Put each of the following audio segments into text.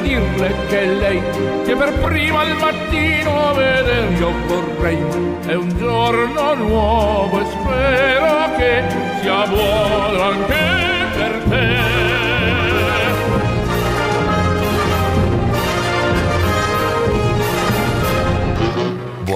dirle che lei che per prima al mattino veder io vorrei è un giorno nuovo e spero che sia buono anche per te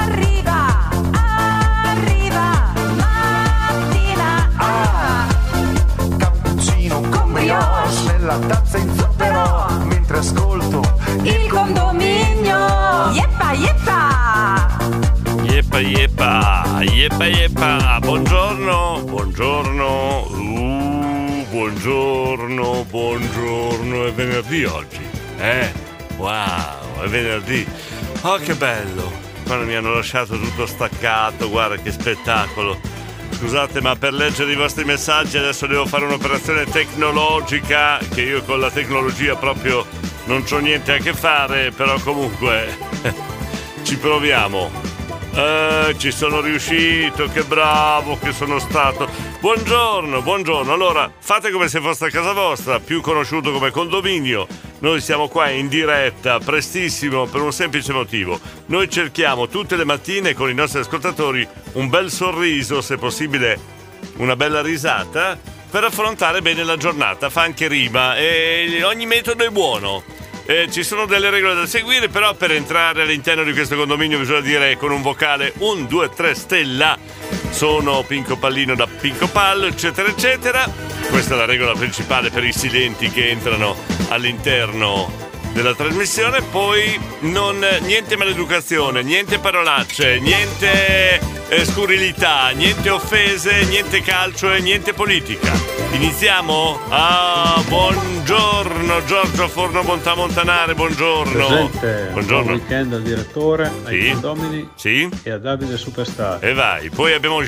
Arriva, arriva, mattina. Cappuccino con brioche Nella tazza in zucchero Mentre ascolto il condominio. Yeppa, yeppa. Yeppa yeppa, yeppa yeppa, buongiorno, buongiorno, uh, buongiorno, buongiorno, è venerdì oggi, eh? Wow, è venerdì, oh che bello, quando mi hanno lasciato tutto staccato, guarda che spettacolo. Scusate, ma per leggere i vostri messaggi adesso devo fare un'operazione tecnologica che io con la tecnologia proprio non c'ho niente a che fare, però comunque ci proviamo. Eh, ci sono riuscito, che bravo che sono stato. Buongiorno, buongiorno. Allora, fate come se foste a casa vostra, più conosciuto come condominio. Noi siamo qua in diretta, prestissimo, per un semplice motivo. Noi cerchiamo tutte le mattine con i nostri ascoltatori un bel sorriso, se possibile una bella risata, per affrontare bene la giornata. Fa anche rima e ogni metodo è buono. Eh, ci sono delle regole da seguire, però per entrare all'interno di questo condominio bisogna dire con un vocale 1, 2, 3 stella. Sono Pinco Pallino da Pinco Pallo, eccetera, eccetera. Questa è la regola principale per i silenti che entrano all'interno della trasmissione. Poi non, niente maleducazione, niente parolacce, niente eh, scurrilità, niente offese, niente calcio e niente politica. Iniziamo? Ah, buongiorno Giorgio Forno Montamontanare, buongiorno. Presente, Buongiorno. buon weekend al direttore, ai Sì. condomini Sì? e a Davide Superstar. E vai, poi abbiamo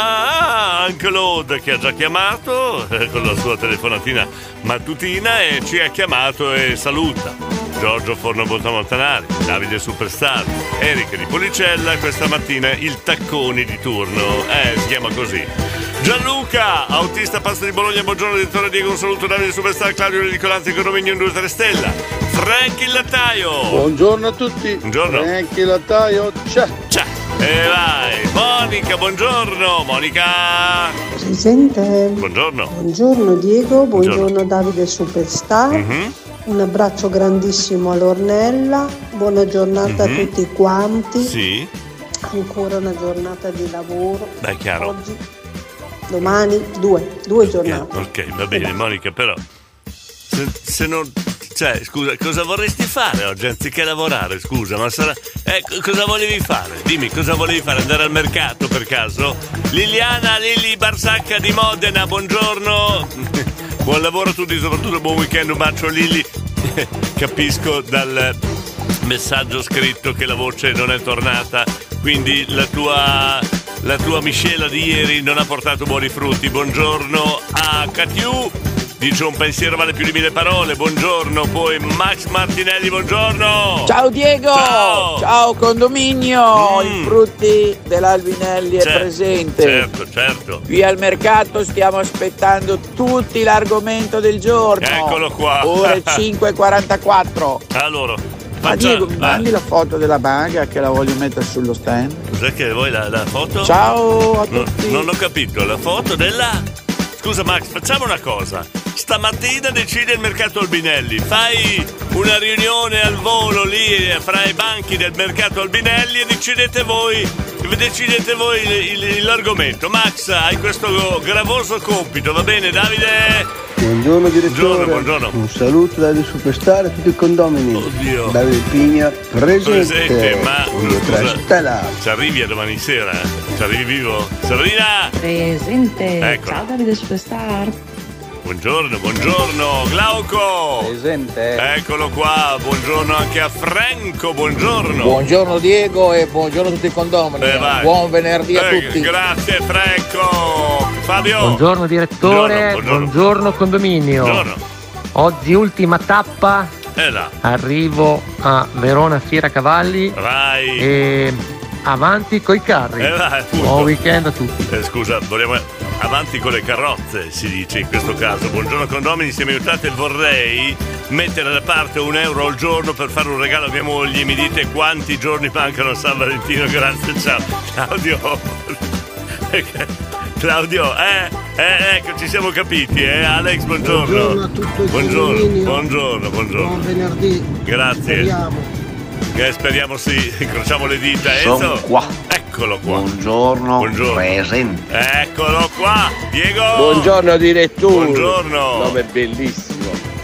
già Claude che ha già chiamato eh, con la sua telefonatina mattutina e ci ha chiamato e saluta. Giorgio Forno Montamontanari, Davide Superstar, Erika di Policella e questa mattina il Tacconi di turno. Eh, si chiama così. Gianluca, autista Pasta di Bologna, buongiorno direttore Diego, un saluto Davide Superstar, Claudio Ricolanzi, condominio in 2 3 stella. Frank il lattaio. Buongiorno a tutti. Buongiorno. Anche lattaio. Ciao. Ciao. E vai, Monica, buongiorno, Monica. Presente. Buongiorno. Buongiorno Diego, buongiorno, Buongiorno. Davide Superstar. Mhm. Un abbraccio grandissimo all'Ornella. Buona giornata Mhm. a tutti quanti. Sì, Ancora una giornata di lavoro. beh, chiaro. Oggi, domani, due, due giornate. Ok, va bene, Monica, però. Se, se non. Cioè, scusa, cosa vorresti fare oggi anziché lavorare? Scusa, ma sarà. Eh, co- cosa volevi fare? Dimmi, cosa volevi fare? Andare al mercato per caso? Liliana Lili Barsacca di Modena, buongiorno. Buon lavoro a tutti, soprattutto buon weekend, un bacio Lili. Capisco dal messaggio scritto che la voce non è tornata, quindi la tua, la tua miscela di ieri non ha portato buoni frutti. Buongiorno a Catiu, dice un pensiero vale più di mille parole. Buongiorno, poi Max Martinelli, buongiorno. Ciao Diego! Ciao. condominio! Mm. I frutti dell'Alvinelli è Certo, presente. Certo, certo. Qui al mercato stiamo aspettando tutti l'argomento del giorno. Eccolo qua. Ore 5.44. Allora, Ma Diego, mi ah, mandi la foto della baga che la voglio mettere sullo stand? Cos'è che vuoi la, la foto? Ciao a No, tutti. non ho capito, la foto della... Scusa Max, facciamo una cosa. Stamattina decide il mercato Albinelli. Fai una riunione al volo lì eh, fra i banchi del mercato Albinelli e decidete voi. Decidete voi il- il- l'argomento. Max, hai questo gravoso compito, va bene Davide? Buongiorno direttore. Buongiorno, buongiorno. Un saluto da Superstar a tutti i condomini. Oddio. Davide Pigna presente. Presente, ma scusa, ci arrivi a domani sera? Ci arrivi vivo? Sabrina? Presente. Ecco. Ciao Davide Superstar. Buongiorno, buongiorno. Glauco. Presente. Eccolo qua, buongiorno anche a Franco, buongiorno. Buongiorno Diego e buongiorno a tutti i condomini. Eh. Buon venerdì a Eh, tutti. Grazie Franco. Fabio. Buongiorno direttore, Buongiorno, buongiorno, buongiorno. condominio. Buongiorno. Oggi ultima tappa, Eh là. arrivo a Verona Fiera Cavalli Vai. e avanti coi carri. Eh, appunto. Buon weekend a tutti. Eh, scusa, volevo avanti con le carrozze, si dice in questo caso. Buongiorno condomini, se mi aiutate vorrei mettere da parte un euro al giorno per fare un regalo a mia moglie. Mi dite quanti giorni mancano a San Valentino? Grazie, ciao. Claudio. Claudio, eh, eh, ecco, ci siamo capiti, eh. Alex, buongiorno. Buongiorno a tutto il buongiorno, buongiorno, buongiorno. Buon venerdì. Grazie. Speriamo. Eh, speriamo sì, incrociamo le dita. Sono Enzo. qua. Eccolo qua. Buongiorno, Buongiorno. presente. Eccolo qua, Diego. Buongiorno direttore. Buongiorno. Nome bellissimo.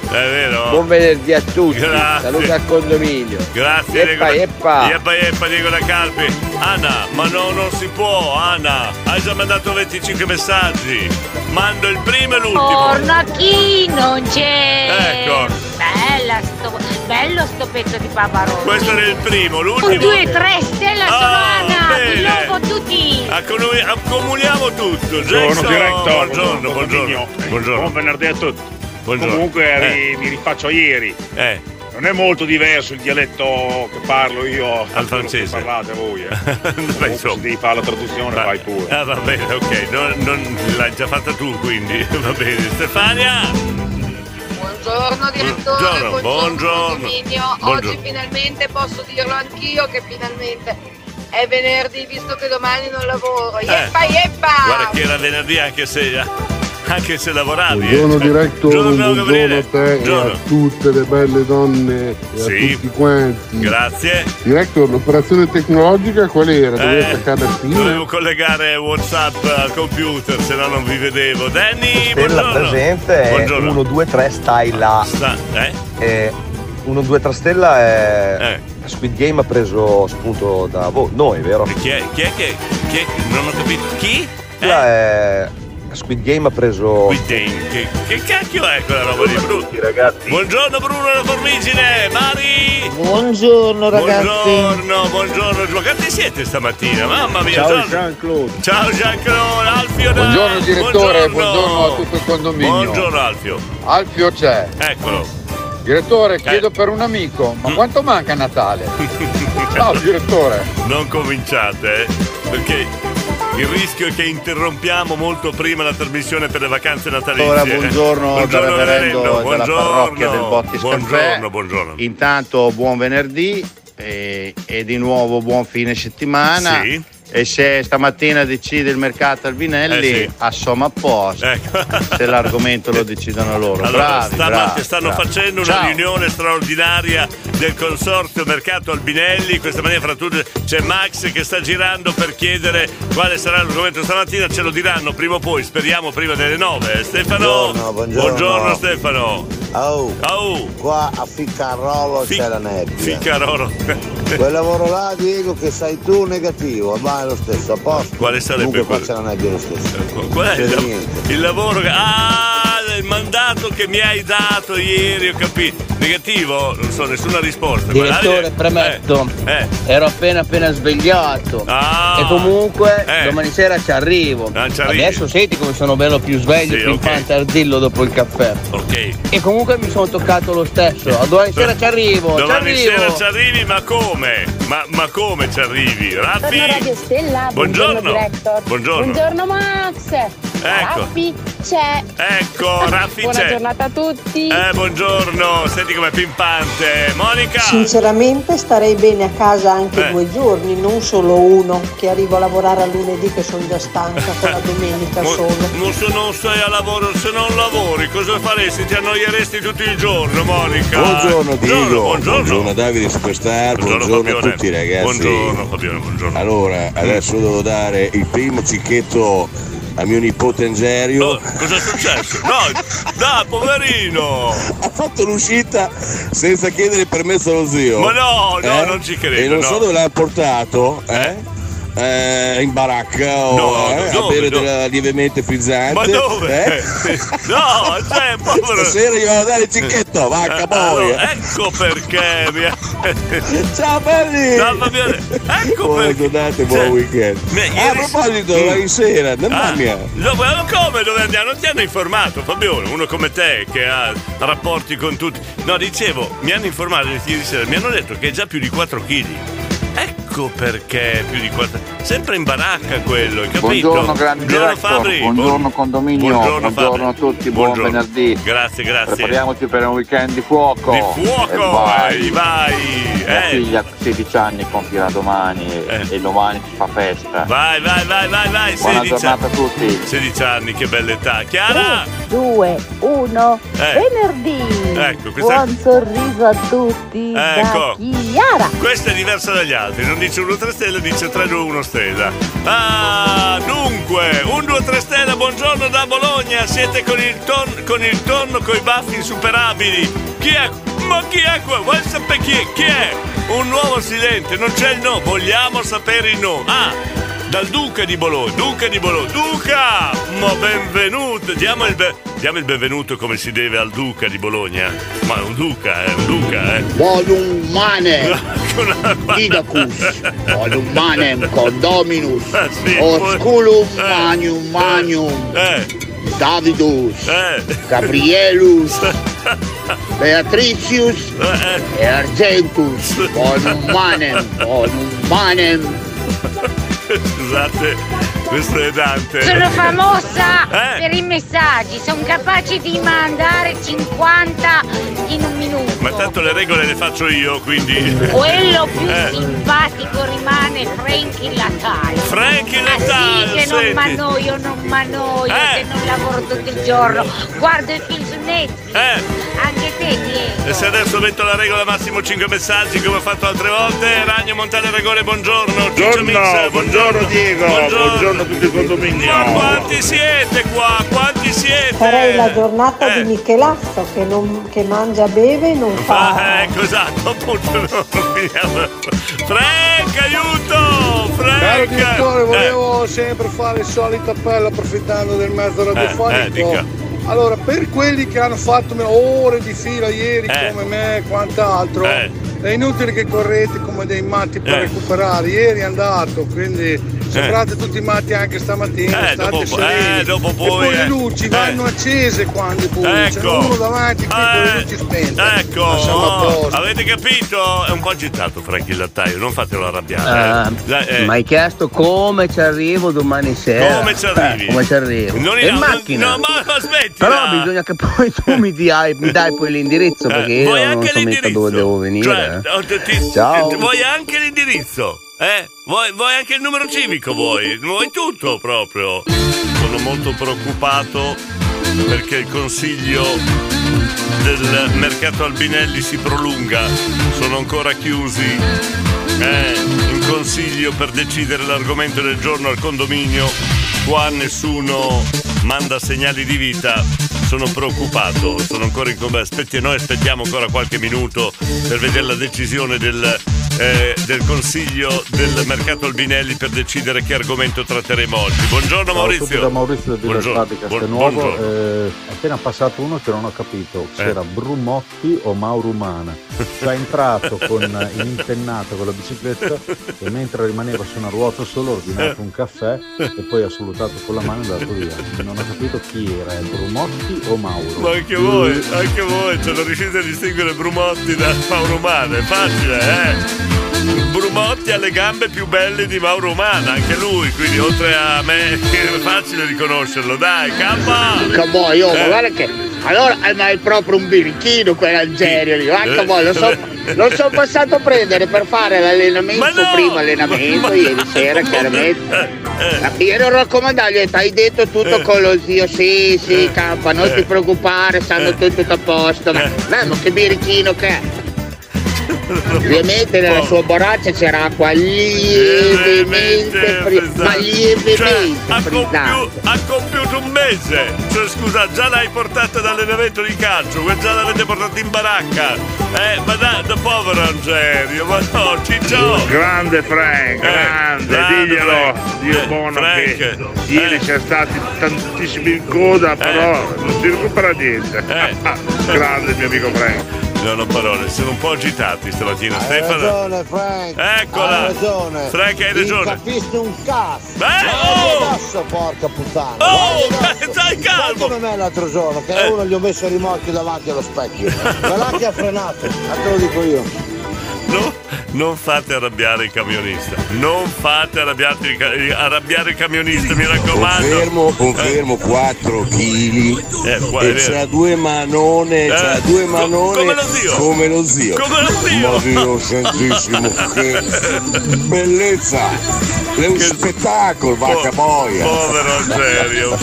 È vero? Buon venerdì a tutti. Grazie. Saluto al condominio. Grazie Eppa, Diego. eppa. Eppa, eppa, Diego da Calpi. Anna, ma no, non si può, Anna. Hai già mandato 25 messaggi. Mando il primo e l'ultimo. Torna chi non c'è. Ecco. Bello sto pezzo di Pavarotto. Questo era il primo, Un l'ultimo. 2 3 stella sono Ah, Anna. bene. Vi lovo tutti. Accomuni- Accomuniamo tutto. Buongiorno Jason, direttore, buongiorno, buongiorno. Buongiorno. Buon venerdì a tutti. Buongiorno. Comunque Eh. ri- mi rifaccio a ieri. Eh. Non è molto diverso il dialetto che parlo io Al francese. Che parlate voi. Eh. Beh, Comunque, insomma. se devi fare la traduzione, Va- vai pure. Ah, va bene, ok. Non, non- l'hai già fatta tu, quindi va bene. Stefania! Buongiorno direttore, Buongiorno, buongiorno, buongiorno. Oggi finalmente posso dirlo anch'io che finalmente è venerdì visto che domani non lavoro. Yeppa yeppa! Eh. Guarda che era venerdì anche se, anche se lavoravi. eh. Buongiorno Cioè, direttore, buongiorno, buongiorno a te e Buongiorno. a tutte le belle donne e Sì. a tutti quanti. Grazie. Direttore, l'operazione tecnologica qual era? Dovevo Eh, attaccare la spina? Dovevo collegare Whatsapp al computer, se no non vi vedevo. Danny, Stella buongiorno. presente è Buongiorno. 1, 2, 3 stai là. Sta- eh? E 1, 2, 3 Stella è Squid Game ha preso spunto da voi, noi, vero? Chi è, chi è che. Chi è, non ho capito. Chi? Stella è Squid Game ha preso Squid Game. Che, che cacchio è quella roba di Bruno? ragazzi. Buongiorno Bruno la Formigine, Mari! Buongiorno ragazzi. Buongiorno, buongiorno. Ma quanti siete stamattina? Mamma mia, Ciao. Jean-Claude. Ciao Jean-Claude, Alfio dai. Buongiorno direttore, buongiorno a tutto il condominio. Buongiorno Alfio. Alfio c'è. Eccolo. Direttore, chiedo per un amico, ma quanto manca a Natale? Ciao direttore. Non cominciate, eh, perché il rischio è che interrompiamo molto prima la trasmissione per le vacanze natalizie. Allora, buongiorno, dal buongiorno reverendo della buongiorno. parrocchia del Bottis Buongiorno, buongiorno. Intanto buon venerdì e, e di nuovo buon fine settimana. Sì. E se stamattina decide il mercato Albinelli, Eh sì. assomma a posto. Se l'argomento lo decidono loro. Allora, bravi, bravi, stanno bravi. facendo una Ciao. riunione straordinaria del consorzio Mercato Albinelli. Questa mattina, fra tutte, c'è Max che sta girando per chiedere quale sarà l'argomento stamattina. Ce lo diranno prima o poi, speriamo prima delle nove. Stefano, Buongiorno, buongiorno. Stefano. Oh, Oh, qua a Ficcarolo Fi- c'è la nebbia. Ficcarolo. Quel lavoro là, Diego, che sai tu negativo, ma è lo stesso, a posto. Quale sarebbe Comunque qua c'è la nebbia lo stesso. Qual è il, il lavoro che. Ah, il mandato che mi hai dato ieri, ho capito. Negativo? Non so, nessuna risposta. Direttore, Guarda, premetto, eh. ero appena appena svegliato. Ah. e comunque Eh. domani sera ci arrivo. Ah, ci. Adesso senti come sono bello più sveglio, Sì, più ok. infantardillo dopo il caffè. Ok. E comunque mi sono toccato lo stesso. A domani sera ci arrivo. ci Domani arrivo. sera ci arrivi, ma come? Ma, ma come ci arrivi? Raffi? Buongiorno Radio Stella, buongiorno. Buongiorno. Buongiorno Max. Ecco. Raffi c'è. Ecco, Raffi Buona c'è. giornata a tutti. Eh, buongiorno, senti com'è pimpante. Monica! Sinceramente starei bene a casa anche Eh. due giorni, non solo uno, che arrivo a lavorare a lunedì che sono già stanca con la domenica Mo- solo. mo se non sei a lavoro, se non lavori, cosa faresti? Ti annoieresti tutto il giorno, Monica. Buongiorno Diego, buongiorno. Davide Superstar, Buongiorno, buongiorno, a tutti ragazzi. Buongiorno Fabione, buongiorno. Allora, adesso devo dare il primo cicchetto a mio nipote Angerio. Oh, cosa è successo? No, dai, poverino! Ha fatto l'uscita senza chiedere permesso allo zio. Ma no, no, Eh? non ci credo. E non no. so dove l'ha portato, eh? Eh, in baracca o No, eh, a dove, bere dove? della lievemente frizzante. Ma dove? eh? No, cioè, povero. Stasera gli vado a dare il cicchetto, vacca Eh, poi. allora, ecco perché. Ciao belli! Ciao Fabione. Ecco Buone perché. giornate, buon Cioè, weekend. Ah, a proposito, Mm. ieri sera, mamma Ah, mia. dove- come dove andiamo? Non ti hanno informato, Fabione, uno come te che ha rapporti con tutti. No, dicevo, mi hanno informato ieri sera, mi hanno detto che è già più di 4 kg. Ecco perché più di 4 Sempre in baracca quello, hai capito? Buongiorno grande Buongiorno director, Fabri. buongiorno Buon- condominio, Buongiorno, buongiorno, a tutti, buon Buongiorno. venerdì. Grazie, grazie. Prepariamoci per un weekend di fuoco. Di fuoco, E vai. vai. Mia Eh. figlia 16 anni compierà domani e- e domani si fa festa. Vai, vai, vai, vai, vai. Buona 16 giornata a tutti. 16 anni, che bella età. Chiara! 2, 1, Eh. venerdì. Ecco, questa- Buon sorriso a tutti Ecco. da Chiara. Questa è diversa dagli altri, non dice 1 3 stelle, dice 3 2 1 stella. Ah, dunque, 1 2 3 stella, buongiorno da Bologna, siete con il, ton, con il tonno coi baffi insuperabili. Chi è? Ma chi è qua? Vuoi sapere chi è? Chi è? Un nuovo silente, non c'è il no, vogliamo sapere il no. Ah, dal Duca di Bologna, Duca di Bologna, Duca! Ma benvenuto, diamo il, be- diamo il benvenuto come si deve al Duca di Bologna. Ma è un Duca, è un Duca, eh. Volum manem, didacus, volum manem, condominus, Ah, sì, osculum eh. manium manium, Eh. Davidus, Eh. Gabrielus, Beatricius Eh, e Argentus, volum manem, volum manem. Scusate, questo è Dante. Sono famosa Eh. per i messaggi, sono capace di mandare 50 in un minuto. Ma tanto le regole le faccio io, quindi. Quello più Eh. simpatico rimane Frankie Latale. Frankie Ah, Latale, sì, che non senti. m'annoio, non m'annoio, Eh. che non lavoro tutto il giorno. Guardo i film su Netflix. Eh. Anche te, Diego. E se adesso metto la regola massimo 5 messaggi come ho fatto altre volte, Ragno Montale Regole, buongiorno. Ciccio Mix, buongiorno Diego, buongiorno a tutti i condominio. Ma quanti siete qua? Quanti siete? Farei la giornata Eh. di Michelazzo che, non- che mangia, beve e non fa. Ah, ecco, esatto, appunto. Frank, aiuto! Frank! Caro direttore, Eh, volevo sempre fare il solito appello approfittando del mezzo radiofonico. eh, allora, per quelli che hanno fatto ore di fila ieri Eh. come me e quant'altro, Eh. È inutile che correte come dei matti per Eh. recuperare. Ieri è andato, quindi sembrate tutti matti anche stamattina. Eh, state dopo- sereni. eh, dopo e poi, poi eh. le luci Eh. vanno accese quando i puri. Ecco. C'è uno davanti qui con le Eh, luci spente. Ecco, Ma siamo a posto. avete capito? È un po' agitato Frank il lattaio, non fatelo arrabbiare. eh. Eh. Mi hai chiesto come ci arrivo domani sera. Come ci arrivi? Eh, come ci arrivo? Non in macchina. No, ma aspetti. Però bisogna che poi tu mi, dai, mi dai poi l'indirizzo Eh, perché io vuoi non anche so l'indirizzo? dove devo venire. Cioè, eh. oh, ti- ti- Ciao. ti- vuoi anche l'indirizzo? Eh? Vuoi, vuoi anche il numero civico? Vuoi? Vuoi tutto proprio? Sono molto preoccupato perché il consiglio del mercato Albinelli si prolunga. Sono ancora chiusi. Eh, in consiglio per decidere l'argomento del giorno al condominio. Qua nessuno manda segnali di vita. Sono preoccupato, sono ancora in come aspetti noi aspettiamo ancora qualche minuto per vedere la decisione del, eh, del consiglio del mercato Albinelli per decidere che argomento tratteremo oggi. Buongiorno Ciao Maurizio. da Maurizio Villa Buongiorno. Di Buon- Castelnuovo. buongiorno. Eh, appena passato uno che non ho capito se Eh. era Brumotti o Maurumana. Cioè è entrato con, in impennato con la bicicletta e mentre rimaneva su una ruota solo ha ordinato un caffè e poi ha salutato con la mano e è andato via. Non ho capito chi era, Brumotti o Mauro. Ma anche voi, anche voi, cioè non riuscite a distinguere Brumotti da Mauro Umana, è facile, eh? Brumotti ha le gambe più belle di Mauro Umana, anche lui, quindi oltre a me è facile riconoscerlo, dai, vuoi, oh, ma Eh. guarda che. Allora, eh, ma è proprio un birichino quell'Algerio lì. Eh. boh, lo so, lo sono passato a prendere per fare l'allenamento, no! primo allenamento, Ma- ieri sera, chiaramente. Ma Ieri ero raccomandato, gli ho detto, hai detto tutto Eh. con lo zio, sì, sì, campa, non Eh. ti preoccupare, stanno Eh. tutto a posto. Ma, ma che birichino che è? Ovviamente nella sua borraccia c'era acqua lievemente frizzante. Ma lievemente Cioè, ha, compiu- ha compiuto un mese. Cioè, scusa, già l'hai portata dall'allenamento di calcio, già l'avete portata in baracca. Eh, ma da, da povero Angerio, ma no, Ciccio. Grande Frank, grande, grande diglielo, Frank. Dio Eh, buono Frank, che ieri c'è stati tantissimi in coda, però non si recupera niente. grande il mio amico Frank. Non ho parole, sono un po' agitati stamattina. Hai Stefano. ragione Frank. Eccola. Hai ragione. Frank, hai ragione. Non capisci un cazzo. Eh, Guarda oh! adesso, porca puttana. Oh, stai calmo. Non è l'altro giorno che Eh. uno gli ho messo il rimorchio davanti allo specchio. Ma là che ha frenato. Ma te lo dico io. No, non fate arrabbiare il camionista. Non fate arrabbiare il, arrabbiare il camionista, mi raccomando. Confermo, confermo 4 kg Eh, qua- e c'ha due manone, c'ha Eh, due co- manone come lo zio. come lo zio. Come lo zio. Ma Dio santissimo, che bellezza! È un spettacolo, vacca boia! Povero Angerio.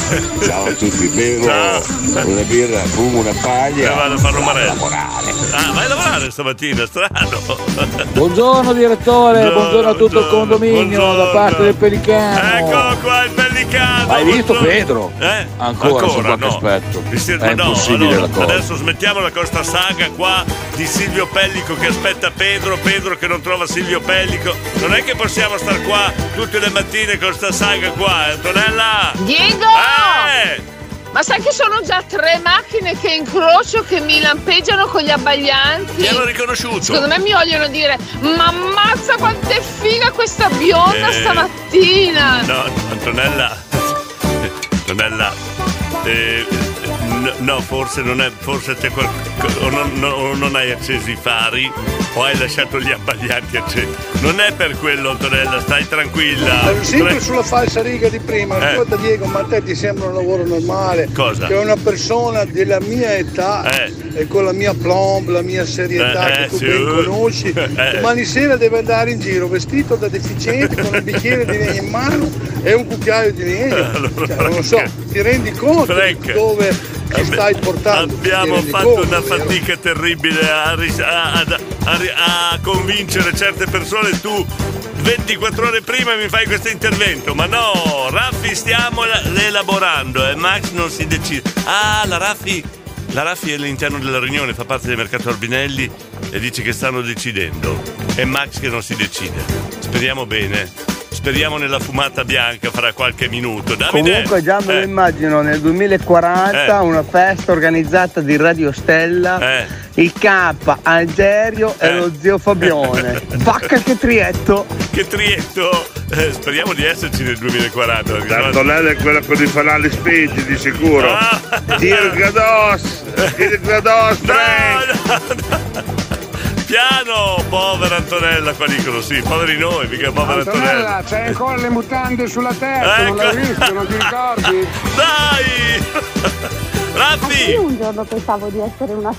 Ciao a tutti, bevo Ciao. una birra, fumo una paglia. E vado a fare un vado a marello. lavorare. Ah, vai a lavorare stamattina, strano. Buongiorno direttore, buongiorno, a tutto il condominio da parte del Pelicano. Eccolo qua il pellicano. Hai visto buongiorno. Pedro? Eh? Ancora, su qualche no. aspetto. Sembra- È no, impossibile allora, la cosa. Adesso smettiamo la costa saga qua di Silvio Pellico che aspetta Pedro, Pedro che non trova Silvio Pellico. Non è che possiamo star qua tutte le mattine con sta saga qua, eh, Antonella? Diego! Eh! Ma sai che sono già tre macchine che incrocio che mi lampeggiano con gli abbaglianti? Ti hanno riconosciuto. Secondo me mi vogliono dire, ma ammazza quanto è figa questa bionda Eh, stamattina! No, Antonella. Antonella. eh, no, forse non è. Forse c'è qual- o non, no- non hai acceso i fari o hai lasciato gli abbaglianti accesi. Non è per quello, Antonella, stai tranquilla. Sempre è- sulla falsa riga di prima, Eh. ascolta Diego, ma a te ti sembra un lavoro normale? Cosa? Che una persona della mia età Eh. e con la mia plomb, la mia serietà Eh, che tu sì, ben uh. conosci, Eh. domani sera deve andare in giro vestito da deficiente con un bicchiere di legno in mano e un cucchiaio di legno. Allora, Cioè, non lo so, ti rendi conto Frank. dove ti stai portando? Abbiamo fatto conto, una vero? fatica terribile a, a- a a convincere certe persone. Tu 24 ore prima mi fai questo intervento, ma no, Raffi stiamo la- elaborando e Max non si decide. Ah, la Raffi, la Raffi è all'interno della riunione, fa parte del mercato Orbinelli e dice che stanno decidendo. È Max che non si decide. Speriamo bene. Speriamo nella fumata bianca fra qualche minuto. Davide, Comunque già me lo eh, immagino nel 2040 Eh. una festa organizzata di Radio Stella, Eh. il K, Algerio e Eh. lo zio Fabione. Vacca che trietto! che trietto! Eh, speriamo di esserci nel 2040. perché sennò- Antonella è quella con i fanali spenti di sicuro. Ah. Dirgados! Dirgados, Frank! Piano, povera Antonella, qua dicono sì, poveri noi, mica povera Antonella. Antonella, c'hai ancora le mutande sulla testa, non l'hai Ecco. visto, non ti ricordi? Dai! Raffi! Io un giorno pensavo di essere una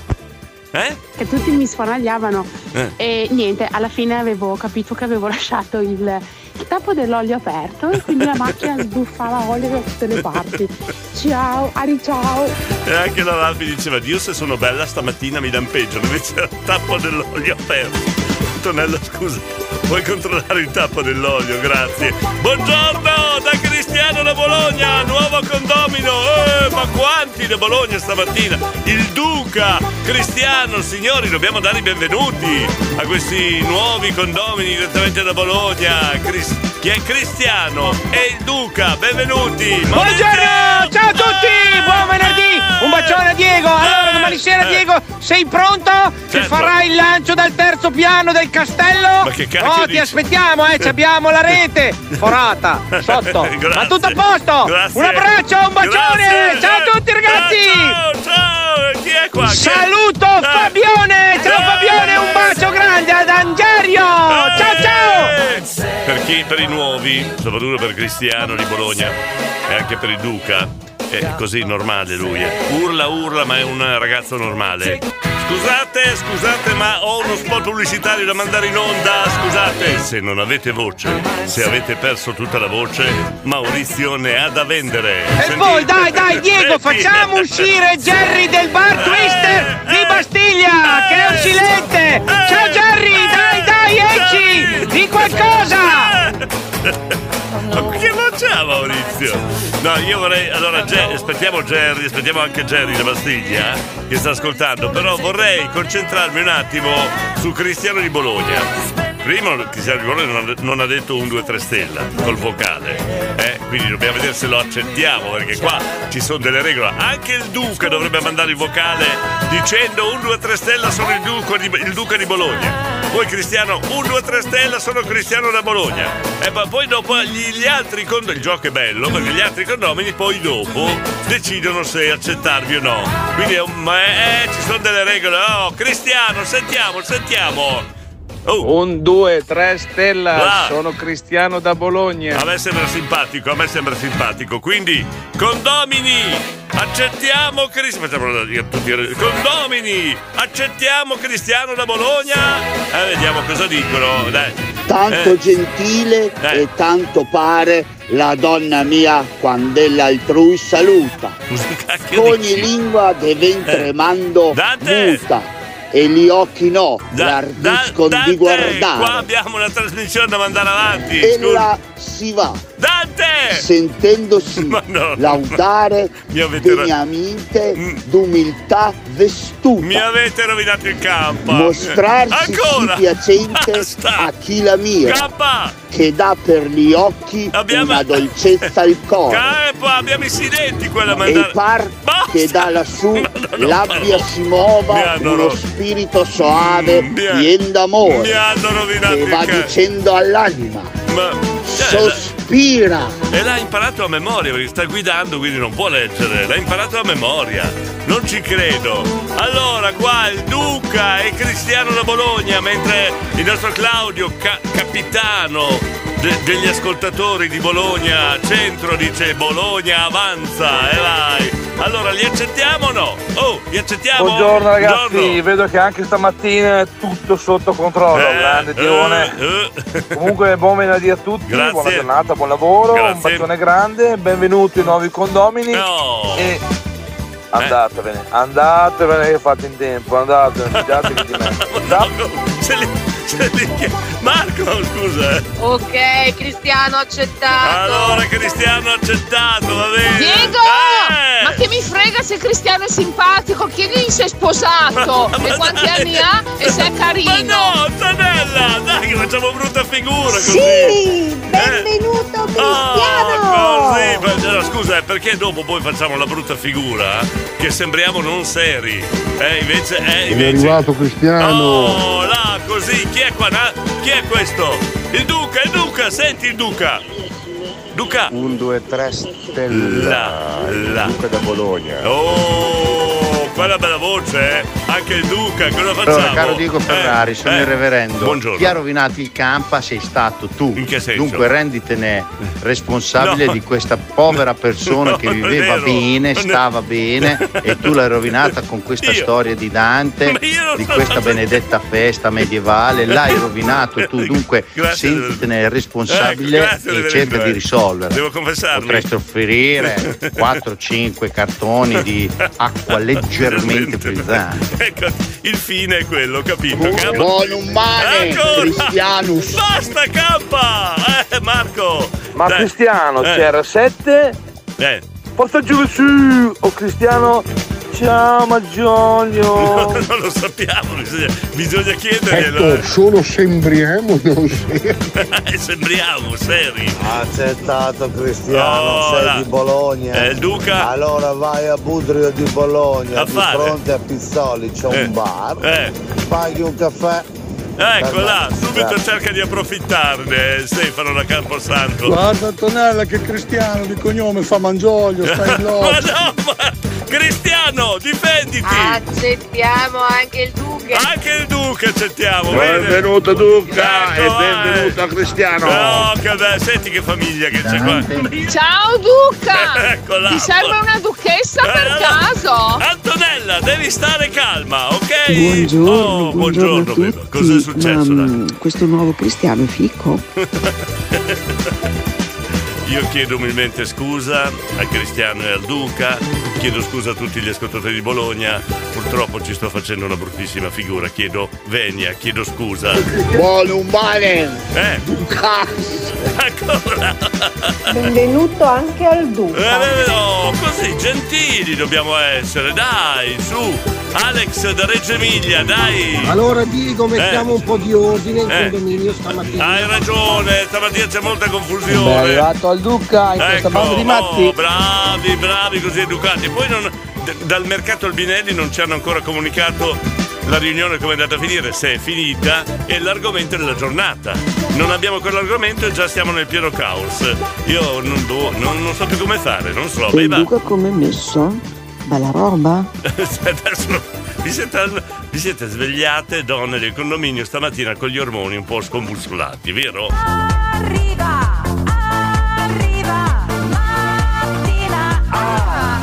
Eh? che tutti mi sfanagliavano Eh. e niente, alla fine avevo capito che avevo lasciato il tappo dell'olio aperto e quindi la macchina sbuffava olio da tutte le parti. Ciao, Ari ciao! E anche la Raffi diceva, Dio se sono bella stamattina mi invece era il tappo dell'olio aperto. Antonella, scusa, puoi controllare il tappo dell'olio, grazie. Buongiorno da Cristiano da Bologna, nuovo condomino. Eh, ma quanti da Bologna stamattina? Il Duca, Cristiano, signori, dobbiamo dare i benvenuti a questi nuovi condomini direttamente da Bologna. Cris- chi è Cristiano e il Duca, benvenuti. Buongiorno, ciao a tutti, domani sera eh. Diego, sei pronto? Che Certo. farai il lancio dal terzo piano del castello? Ma che cacchio Oh, ti dici? aspettiamo, eh, ci abbiamo la rete forata sotto. Ma tutto a posto. Grazie. Un abbraccio, un bacione. Grazie. Ciao a tutti ragazzi. Ciao, ciao, chi è qua? Chi è? Saluto Eh. Fabione, ciao Fabione, un bacio grande ad Angerio. Ciao ciao. Per chi? Per i nuovi, soprattutto per Cristiano di Bologna e anche per il Duca è così normale lui. Eh. Urla, urla, ma è un ragazzo normale. Scusate, scusate, ma ho uno spot pubblicitario da mandare in onda. Scusate, se non avete voce, se avete perso tutta la voce, Maurizio ne ha da vendere. E Sentite. poi dai, dai, Diego, facciamo uscire Jerry del bar eh, Twister eh. di Bastiglia, che è uscilente. Ciao Jerry, dai, dai, esci di qualcosa. Ma che lo c'è Maurizio? No, io vorrei. Allora, Ge- aspettiamo Jerry, aspettiamo anche Jerry la Bastiglia eh, che sta ascoltando, però vorrei concentrarmi un attimo su Cristiano di Bologna. Primo, di Bologna non ha, detto un 2-3 stella col vocale. Eh, quindi dobbiamo vedere se lo accettiamo, perché qua ci sono delle regole. Anche il Duca dovrebbe mandare il vocale dicendo un 2-3 stella sono il Duca di, il Duca di Bologna. Poi Cristiano, un 2-3 stella sono Cristiano da Bologna. E poi- poi dopo gli, gli altri condomini, il gioco è bello, perché gli altri condomini poi dopo decidono se accettarvi o no. Quindi è un, eh, ci sono delle regole. Oh, Cristiano, sentiamo, sentiamo. Un, due, tre stella. Va. Sono Cristiano da Bologna. A me sembra simpatico, a me sembra simpatico. Quindi, condomini, accettiamo Cristiano. Condomini, accettiamo Cristiano da Bologna. Eh, vediamo cosa dicono. Dai. Tanto Eh, gentile Eh. e tanto pare la donna mia quando l'altrui saluta. Ogni lingua deve in tremando Dante! muta e gli occhi no, Da- l'ardiscono Dante, di guardare. Qua abbiamo una trasmissione da mandare avanti. E scusa. là si va, Dante! sentendosi no. laudare Mi avete ra- degnamente d'umiltà vestuta. Mi avete rovinato il campo. mostrarsi Ancora. piacente a chi la mira, Campa! che dà per gli occhi una dolcezza al cuore. Campo, abbiamo i silenti quella E mandare. par che da lassù l'abbia si muova uno spirito soave, mi ha- pien d'amore, Mi hanno rovinato che il va campo. dicendo all'anima, Ma sospira. E l'ha imparato a memoria perché sta guidando, quindi non può leggere. L'ha imparato a memoria. Non ci credo. Allora, qua il Duca e Cristiano da Bologna, mentre il nostro Claudio, ca- capitano de- degli ascoltatori di Bologna Centro, dice Bologna avanza e vai. Allora, li accettiamo o no? Oh, li accettiamo? Buongiorno ragazzi, Buongiorno. vedo che anche stamattina è tutto sotto controllo, Eh, grande Dione. eh, Comunque buon venerdì a tutti, Grazie. buona giornata, buon lavoro, un Grazie. bacione grande, benvenuti ai nuovi condomini No. e andatevene, andatevene che fate in tempo, andatevene, fidatevi di me. Se li- se li- Marco, scusa. eh. Ok, Cristiano accettato. Allora, Cristiano accettato, va bene. Diego! Eh! Ma che mi frega se Cristiano è simpatico? Chiedigli se è sposato e quanti anni ha e se è carino. Ma no, Zanella, dai che facciamo brutta figura così. Sì, benvenuto Cristiano! Oh, così, ma- no, scusa, eh, perché dopo poi facciamo la brutta figura? Che sembriamo non seri. Eh, invece, eh, È invece. arrivato Cristiano. Oh, là, così, chi è qua? Chi è questo? Il Duca, il Duca, senti il Duca. Duca. Un, due, tre stella. La, Duca da Bologna. Oh, quella bella voce, eh. Anche il Duca, cosa facciamo? Allora, caro Diego Ferrari, Eh, sono eh, il reverendo. Buongiorno. Chi ha rovinato il campa sei stato tu. In che senso? Dunque renditene responsabile No. di questa povera persona No, che viveva bene, stava bene e tu l'hai rovinata con questa Io? storia di Dante, di questa benedetta festa medievale. L'hai rovinato tu, dunque Grazie. sentitene responsabile Ecco, e cerca di eh. risolvere. Devo confessarmi. Potresti offrire 4-5 cartoni di acqua leggermente frizzante. Ecco, il fine è quello, capito? Campa- Buon umane, Ancora! Cristianus. Basta campa! Eh, Marco! Ma Dai. Cristiano, Eh. CR7, Eh. forza giù su! O Cristiano, ciao Maggiolio! non lo sappiamo, bisogna, bisogna chiederglielo. Ecco, solo sembriamo non. Eh, Sembriamo seri. Accettato Cristiano, Oh, sei là. di Bologna. Eh, il Duca? Allora vai a Budrio di Bologna, A di fare? fronte a Pizzoli c'è Eh. un bar, Eh. paghi un caffè. Ecco là, subito cerca di approfittarne eh, Stefano da Camposanto. Guarda Antonella che Cristiano di cognome fa Mangiolio, stai in Ma lotta. no, ma Cristiano, difenditi! Accettiamo anche il Duca. Anche il Duca accettiamo, bene? Benvenuto Duca Ecco, e benvenuto a Cristiano. No, che bello, senti che famiglia che c'è qua. Ciao Duca! Eccola. Ti serve una duchessa per Eh, caso? Antonella, devi stare calma, ok? Buongiorno, Oh, buongiorno, tutti. Cosa è successo? Ma, mm, questo nuovo cristiano è fico? io chiedo umilmente scusa a Cristiano e al Duca, chiedo scusa a tutti gli ascoltatori di Bologna, purtroppo ci sto facendo una bruttissima figura, chiedo venia, chiedo scusa. Buone un male! Eh? Cazzo! Ancora! Benvenuto anche al Duca. Eh, no, così gentili dobbiamo essere, dai, su! Alex da Reggio Emilia, dai! Allora Diego, mettiamo Eh. un po' di ordine in Eh. condominio stamattina. Hai ragione, stamattina c'è molta Beh, è confusione. arrivato al Duca in questa Ecco, banda di matti. oh, bravi, bravi, così educati. Poi non- d- dal mercato Albinelli non ci hanno ancora comunicato la riunione come è andata a finire, se è finita e l'argomento della giornata. Non abbiamo quell'argomento e già siamo nel pieno caos. Io non, boh, non- non so più come fare, non so. E. Duca come è messo? Bella roba? Adesso vi siete, vi siete svegliate donne del condominio stamattina con gli ormoni un po' scombussolati, vero? Arriva, arriva, mattina. Ah,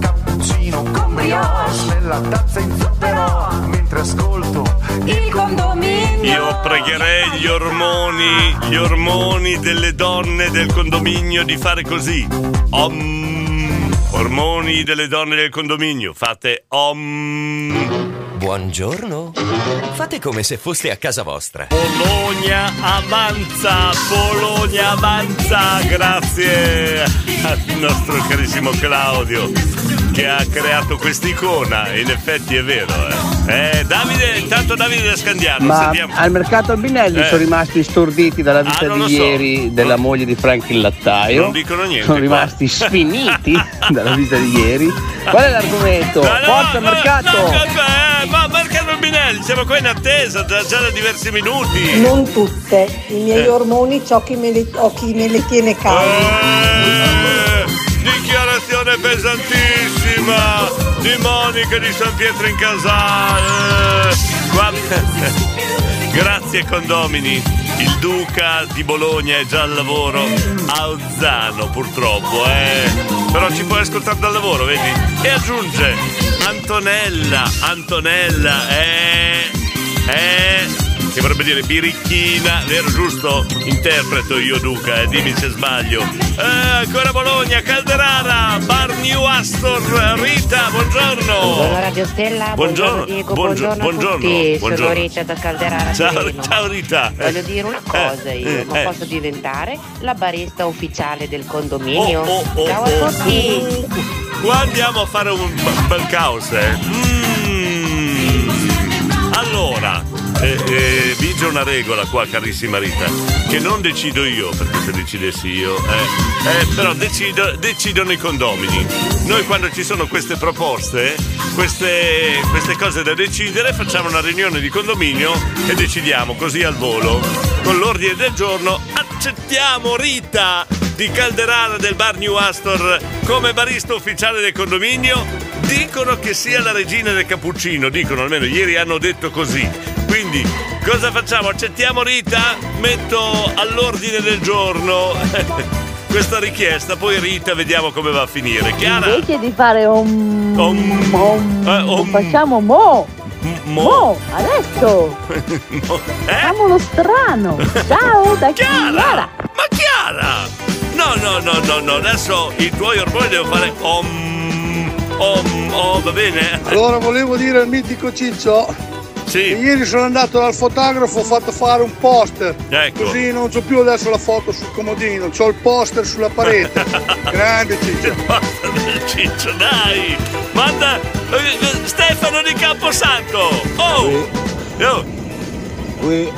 cappuccino con brioche nella tazza in zucchero mentre ascolto il condominio. Io pregherei gli ormoni, gli ormoni delle donne del condominio di fare così. Om. Ormoni delle donne del condominio, fate om. Buongiorno. Fate come se foste a casa vostra. Bologna avanza, Bologna avanza, grazie al nostro carissimo Claudio che ha creato quest'icona, in effetti è vero. Eh, Eh, Davide, intanto Davide da Scandiano, Ma sentiamo. al mercato Albinelli Eh. sono rimasti storditi dalla vita Ah, non lo di so. ieri della moglie di Frank il lattaio. Non dicono niente Sono qua. rimasti sfiniti dalla vita di ieri. Qual è l'argomento? No, Forza no, mercato! no, eh, ma mercato Albinelli, siamo qua in attesa già, già da diversi minuti. Non tutte, i miei ormoni ho chi me le, ho chi me le tiene calde. Eh, dichiarazione pesantissima di Monica di San Pietro in Casale. Grazie condomini. Il Duca di Bologna è già al lavoro a Ozzano purtroppo, eh. Però ci puoi ascoltare dal lavoro, vedi? E aggiunge Antonella, Antonella, eh, eh, che vorrebbe dire birichina, vero giusto? Interpreto io Duca, eh, dimmi se sbaglio. Eh, ancora Bologna, Calderara, Bar New Astor, Rita, buongiorno. Buongiorno Radio Stella, buongiorno, Buongiorno, Diego, buongiorno, buongiorno, buongiorno, buongiorno. Sono Rita da Calderara Ciao, ciao Rita. Voglio dire una cosa Eh, io, eh, ma eh. posso diventare la barista ufficiale del condominio? Oh, oh, oh, ciao oh, a tutti! Qua andiamo a fare un bel caos, eh. Mm. Allora, eh, eh, vige una regola qua, carissima Rita, che non decido io, perché se decidessi io, eh, eh, però decido- decidono i condomini. Noi quando ci sono queste proposte, queste, queste cose da decidere, facciamo una riunione di condominio e decidiamo così al volo. Con l'ordine del giorno accettiamo Rita di Calderara del bar New Astor come barista ufficiale del condominio. Dicono che sia la regina del cappuccino, dicono almeno ieri hanno detto così. Quindi cosa facciamo? Accettiamo Rita? Metto all'ordine del giorno questa richiesta, poi Rita vediamo come va a finire. Chiara? Invece di fare un... Om. om- Eh, om. Facciamo mo! Mo. Mo, adesso! No, eh? Facciamolo strano! Ciao da Chiara! Ma Chiara! No, no, no, no, no, adesso i tuoi ormoni devono fare om, om, oh, va bene? Allora volevo dire al mitico Ciccio che ieri sono andato dal fotografo, ho fatto fare un poster. Ecco. Così non c'ho più adesso la foto sul comodino, c'ho il poster sulla parete. Grande Ciccio. del ciccio, dai! Manda eh, Stefano di Camposanto! Oh! Oh! Qui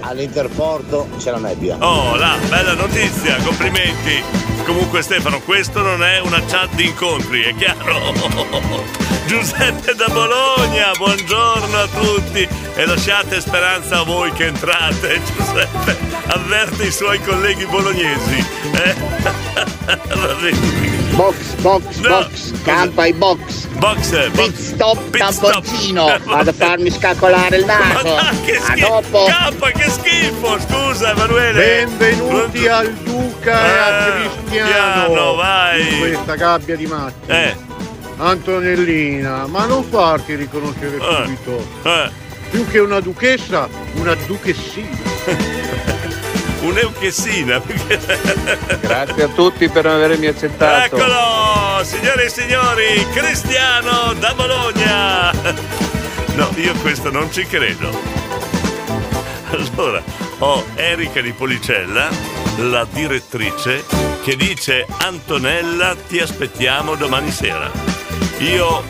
all'interporto c'è la nebbia. Oh, là, bella notizia, complimenti! Comunque Stefano, questo non è una chat di incontri, è chiaro? Giuseppe da Bologna, buongiorno a tutti e lasciate speranza a voi che entrate. Giuseppe avverte i suoi colleghi bolognesi. Eh? Va bene. Box, box, box, campa i box. Box, Pit stop, tamponcino. Vado a farmi scaccolare il Ma naso. dai, che A schifo! dopo. Campa, che schifo! Scusa, Emanuele! Benvenuti al Duca e a Eh, Cristiano. piano, vai. In questa gabbia di matti. Eh. Antonellina, ma non farti riconoscere subito. Eh. Più che una duchessa, una duchessina. un'euchessina. Grazie a tutti per avermi accettato. Eccolo, signore e signori, Cristiano da Bologna. No, io questo non ci credo. Allora, ho Erika di Policella, la direttrice, che dice Antonella ti aspettiamo domani sera. Io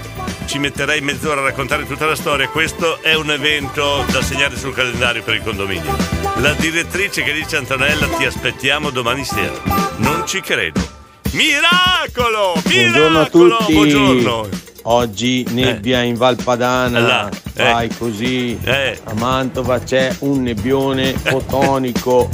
ci metterei mezz'ora a raccontare tutta la storia, questo è un evento da segnare sul calendario per il condominio. La direttrice che dice Antonella ti aspettiamo domani sera. Non ci credo. Miracolo! Buongiorno a Miracolo! tutti. Buongiorno! Oggi nebbia in Valpadana, Là, eh. fai così. Eh. A Mantova c'è un nebbione fotonico.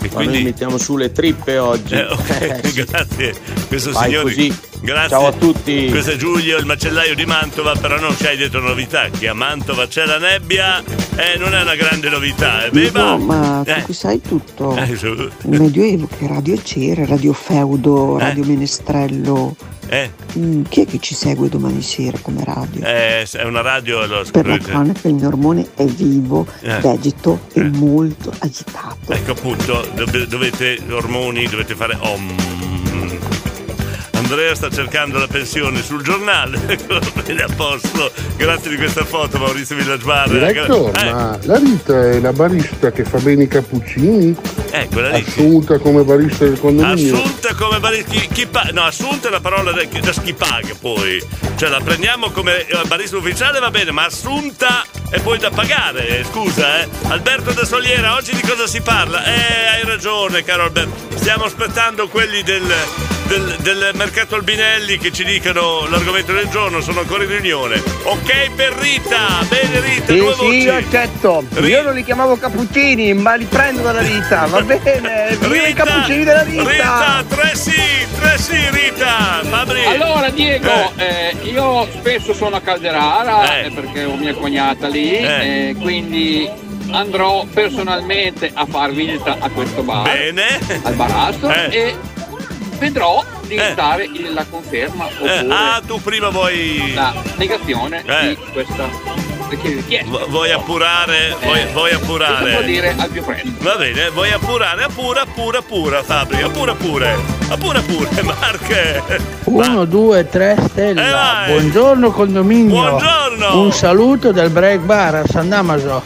Ma quindi- noi mettiamo su le trippe oggi. Eh, ok, Eh, sì. grazie. Questo Vai signori. così. Grazie. Ciao a tutti. Questo è Giulio, il macellaio di Mantova, però non ci hai detto novità, che a Mantova c'è la nebbia e non è una grande novità. Eh, beh, No, ma eh. tu sai tutto. Eh, su. Nel Medioevo che radio c'era? Radio Feudo, Radio Menestrello. Eh, Mm, chi è che ci segue domani sera come radio? eh, è una radio, lo Per la scrivete. cronaca il mio ormone è vivo, Eh. vegeto e molto agitato. Ecco appunto, dov- dovete ormoni, dovete fare om. Andrea sta cercando la pensione sul giornale, bene a posto. Grazie di questa foto Maurizio Villaggioarra. Director, Eh, ma la Rita è la barista che fa bene i cappuccini? eh, quella lì. Assunta come barista del condominio? Assunta come barista. Chi, chi pa- no, assunta è la parola da, da chi paga poi. Cioè la prendiamo come eh, barista ufficiale va bene, ma assunta è poi da pagare. eh, Scusa, eh. Alberto da Soliera, oggi di cosa si parla? Eh, hai ragione, caro Alberto. Stiamo aspettando quelli del, del, del mercato Albinelli che ci dicano l'argomento del giorno. Sono ancora in riunione. Ok per Rita. Bene Rita, Sì, due sì, voci. io accetto. Io non li chiamavo cappuccini, ma li prendo dalla vita. Va bene, viva i cappuccini della vita. Rita, tre sì, tre sì, Rita. Fabri. Allora Diego, eh, io spesso sono a Calderara Eh. eh, perché ho mia cognata lì, Eh. eh, quindi andrò personalmente a far visita a questo bar, Bene. al barazzo Eh. e vedrò dare il- la conferma Eh, oppure ah, tu prima vuoi. la negazione Eh. di questa richiesta. vu- Vuoi appurare? Vuoi, vuoi può appurare? dire al più presto. Va bene, vuoi appurare? Appura, appura, appura, Fabri, appura pure. Appura pure, Marche. 1, 2, 3 stella. Eh. Buongiorno condominio. Buongiorno. Un saluto del break bar a San Damaso.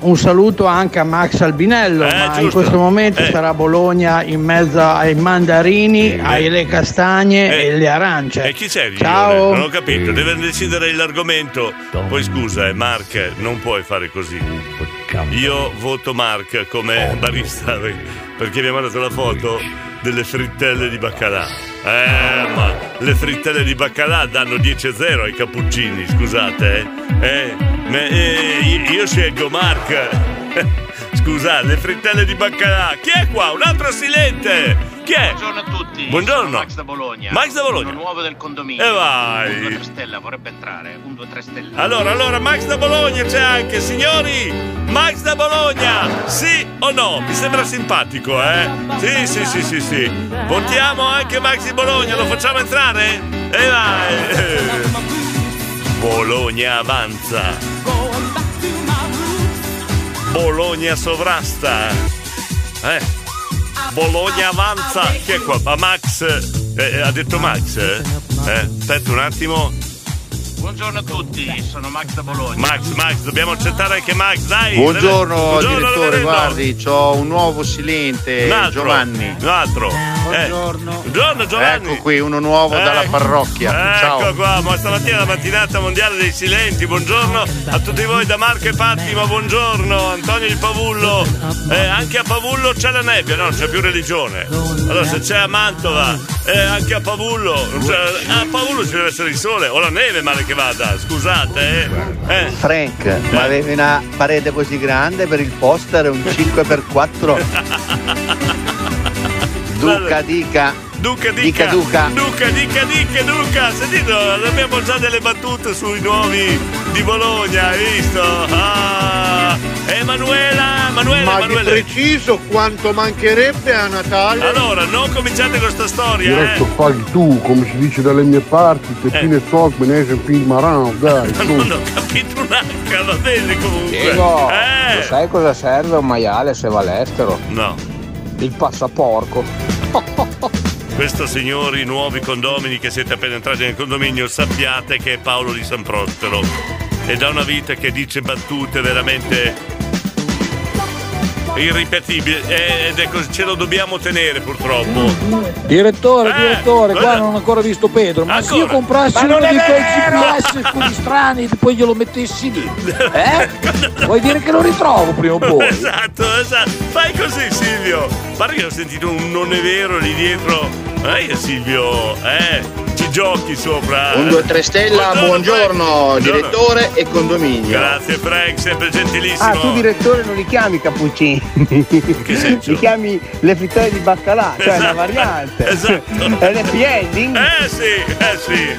Eh, Un saluto anche a Max Albinello, Eh, ma in giusto. questo momento Eh. sarà a Bologna in mezzo ai mandarini, Eh. alle castagne Eh. e le arance. E chi c'è il Ciao. Non ho capito, deve decidere l'argomento. Poi scusa, eh, Mark, non puoi fare così. Io voto Mark come barista perché mi ha mandato la foto delle frittelle di baccalà. Eh, ma le frittelle di baccalà danno 10 a 0 ai cappuccini, scusate. Eh, me- eh, io scelgo Mark. Scusa, le frittelle di baccalà. Chi è qua? Un altro silente. Chi è? Buongiorno a tutti. Buongiorno. Sono Max da Bologna. Max da Bologna. Uno nuovo del condominio. E vai. Un 2 3 stella vorrebbe entrare. Un 2 3 stella. Allora, allora, Max da Bologna c'è anche, signori! Max da Bologna! Sì o no? Mi sembra simpatico, eh? Sì, sì, sì, sì, sì. Votiamo anche Max di Bologna, lo facciamo entrare? E vai! Bologna avanza. Bologna sovrasta. Eh. Bologna avanza. Chi è qua? Ma Max. eh, ha detto Max? Eh? Eh, aspetta un attimo. Buongiorno a tutti, sono Max da Bologna. Max, Max, dobbiamo accettare anche Max, dai! Buongiorno, Buongiorno, direttore, reverendo. guardi, ho un nuovo silente, Un altro, Giovanni. Un altro. Buongiorno. buongiorno Giovanni. Ecco qui, uno nuovo dalla Ecco. parrocchia. Ecco Ciao. qua, ma stamattina è la mattinata mondiale dei silenti. Buongiorno a tutti voi da Marco e Patti, ma buongiorno Antonio di Pavullo. Eh, anche a Pavullo c'è la nebbia, no, non c'è più religione. Allora se c'è a Mantova, eh, anche a Pavullo, a Pavullo ci deve essere il sole o la neve, male che vada, scusate. Eh. Eh. Frank, ma avevi una parete così grande per il poster, un 5x4? Duca dica Duca, dica. Duca, Duca. Duca, dica, dica, Duca. Sentito, abbiamo già delle battute sui nuovi di Bologna, hai visto? Ah, Emanuela, Emanuela, Ma di Emanuela. preciso quanto mancherebbe a Natale? Allora, non cominciate con sta storia, Diretto eh. fai tu, come si dice dalle mie parti, teppine sok, benese, film marano, dai. Non ho capito un H, va bene comunque. Diego, Eh. lo sai cosa serve un maiale se va all'estero? No. Il passaporco. Questo signori nuovi condomini che siete appena entrati nel condominio sappiate che è Paolo di San Prospero e da una vita che dice battute veramente irripetibili eh, ed è così, ce lo dobbiamo tenere purtroppo. Direttore, Eh, direttore, qua cosa? non ho ancora visto Pedro, ma se io Ancora? comprassi uno di quei! GPS quelli strani e poi glielo mettessi lì, eh? Vuoi dire che lo ritrovo prima o poi? Esatto, esatto. Fai così Silvio. Guarda che ho sentito un non è vero lì dietro. Eh Silvio, eh, ci giochi sopra. Un 2 3 stella, buongiorno, direttore e condominio. Grazie Frank, sempre gentilissimo. Ah, tu direttore non li chiami cappuccini. che senso? Li chiami le frittelle di baccalà, cioè è una variante. Esatto. È l'happy ending. Eh sì, eh sì.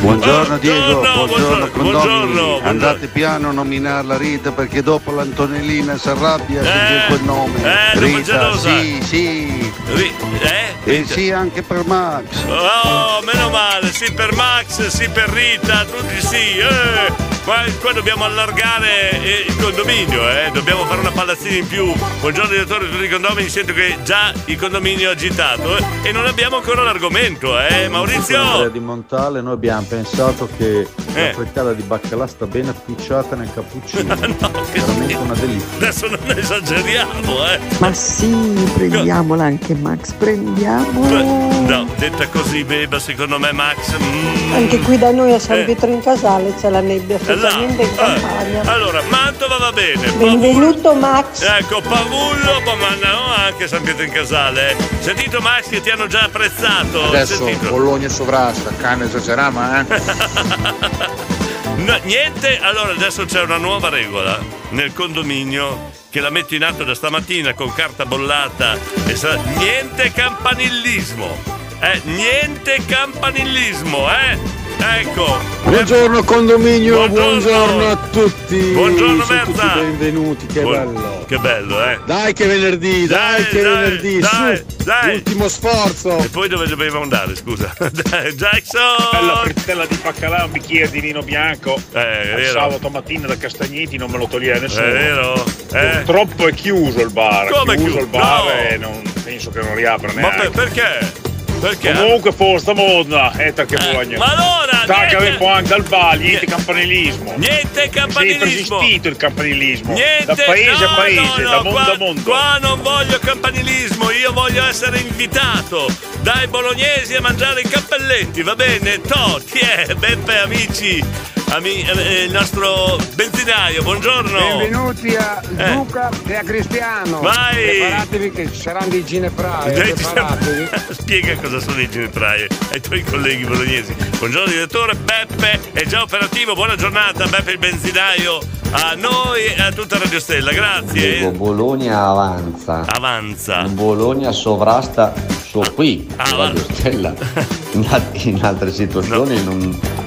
Buongiorno Diego, Buongiorno, buongiorno, buongiorno, condomini. buongiorno. Andate piano a nominare la Rita perché dopo l'Antonellina si arrabbia se Eh, dice quel nome. eh, Rita, sì, sì. Eh? E sì anche per Max. Oh, meno male, sì per Max, sì per Rita, tutti sì. Eh. Qua, qua dobbiamo allargare eh, il condominio, eh. Dobbiamo fare una palazzina in più. Buongiorno direttore di tutti i condomini, sento che già il condominio è agitato eh, e non abbiamo ancora l'argomento, eh. Andrea Maurizio! di Montale, noi abbiamo pensato che Eh. la frittata di baccalà sta bene appicciata nel cappuccino. Veramente una delizia. Adesso non esageriamo, eh. Ma sì, prendiamola anche Max, prendiamola. No, detta così, beba, secondo me Max. mm, Anche qui da noi a San Eh. Pietro in Casale c'è la nebbia, là. specialmente in Eh. Allora, Mantova va bene. Benvenuto Max. Ecco, Pavullo, ma no, anche San Pietro in Casale. eh. Sentito Max che ti hanno già apprezzato. Adesso Sentito. Bologna sovrasta, cane esageriamo, eh? No, niente, allora adesso c'è una nuova regola nel condominio che la metto in atto da stamattina con carta bollata e sa- niente campanillismo. Eh, niente campanillismo, eh? Ecco. Buongiorno condominio, Buongiorno. buongiorno a tutti. Buongiorno, Sono tutti benvenuti, che Buon- bello. Che bello, eh? Dai che venerdì, dai, Dai, che dai, venerdì, dai, su. dai. Ultimo sforzo. E poi dove dobbiamo andare, scusa? Dai, Jackson! Bella frittella di baccalà, un bicchiere di vino bianco. Eh, Il vero. sabato mattina da Castagneti non me lo togliere nessuno. È vero? Eh? Purtroppo è chiuso il bar. Come è chiuso chiuso? il bar No. e non penso che non riapra Ma neanche. per- perché? Perché? Comunque forza modna, e che voglia. ma allora, un po' anche al bar, niente campanilismo. Niente È campanilismo. persistito il campanilismo. Niente, da paese no, a paese, no, no, da mondo qua, a mondo. Qua non voglio campanilismo, io voglio essere invitato dai bolognesi a mangiare i cappelletti, va bene? To, chi è? Beppe, amici, ami- eh, il nostro benzinaio, buongiorno. Benvenuti a Eh. Luca e a Cristiano. Vai. Preparatevi che ci saranno dei gineprai. Dai, Preparatevi. Spiega cosa sono i ginepraie ai tuoi colleghi bolognesi. Buongiorno direttore, Beppe è già operativo, buona giornata Beppe il benzinaio, a noi e a tutta Radio Stella, grazie. Dico, Bologna avanza. Avanza. Bologna sovrasta su qui, Ah, Radio Stella. In, al- in altre situazioni non,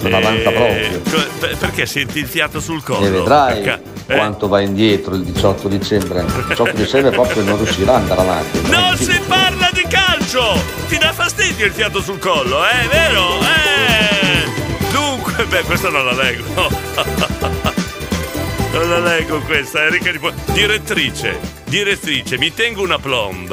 non avanza Eh, proprio. per- perché senti il fiato sul collo? E vedrai Ca- eh? quanto va indietro il 18 dicembre. Il 18 dicembre proprio non riuscirà ad andare avanti. Non si parla di calcio! Ti dà fastidio il fiato sul collo, eh? Vero? Eh! Dunque, beh, questa non la leggo. Non la leggo questa, Enrica di Direttrice, direttrice, mi tengo una plomb.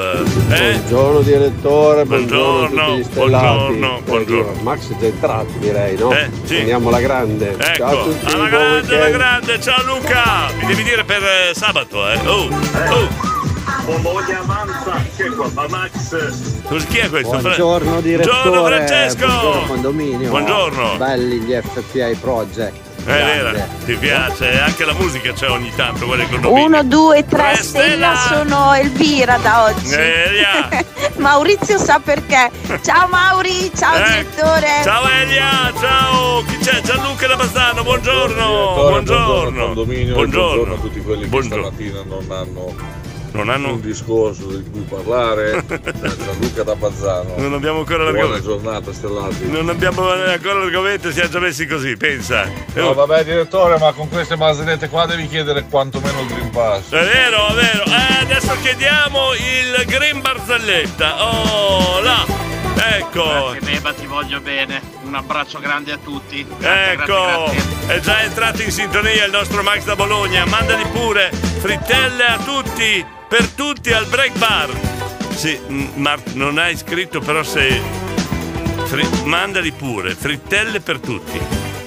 Eh? Buongiorno direttore, buongiorno, Buongiorno, buongiorno, Eh, buongiorno. Max è entrato direi, no? Eh, sì. Andiamo alla grande. Ecco, Ciao a tutti, alla grande, alla grande, ciao Luca! Mi devi dire per eh, sabato, eh? Oh, oh! Bologna avanza, che è qua? Ma Max. Chi è questo? Buongiorno direttore. Buongiorno Francesco! Buongiorno condominio. Buongiorno. Belli gli FPI Project. È vero, ti piace? Anche la musica c'è ogni tanto, quella con condominio. Uno, due, tre Tre stella sono Elvira da oggi. Elia! Maurizio sa perché. Ciao Mauri, ciao Eh, direttore. Ciao Elia, ciao! Chi c'è? Gianluca da Bassano, buongiorno! Direttore, Buongiorno! condominio e Buongiorno! a tutti quelli che Buongiorno. stamattina non hanno non hanno... un discorso di cui parlare. Gianluca da Pazzano. Non abbiamo ancora Buona l'argomento. giornata, Stellati. Non abbiamo ancora l'argomento, siamo già messi così, pensa. No, vabbè, direttore, ma con queste barzellette qua devi chiedere quantomeno il Green Pass. È vero, è vero. Eh, adesso chiediamo il Green Barzelletta. Oh, là. Ecco. Grazie Beba, ti voglio bene. Un abbraccio grande a tutti. Grazie, Ecco, grazie, grazie. è già entrato in sintonia il nostro Max da Bologna. Mandali pure frittelle a tutti, per tutti al break bar. Sì, Mark, non hai scritto, però se. fri- mandali pure, frittelle per tutti.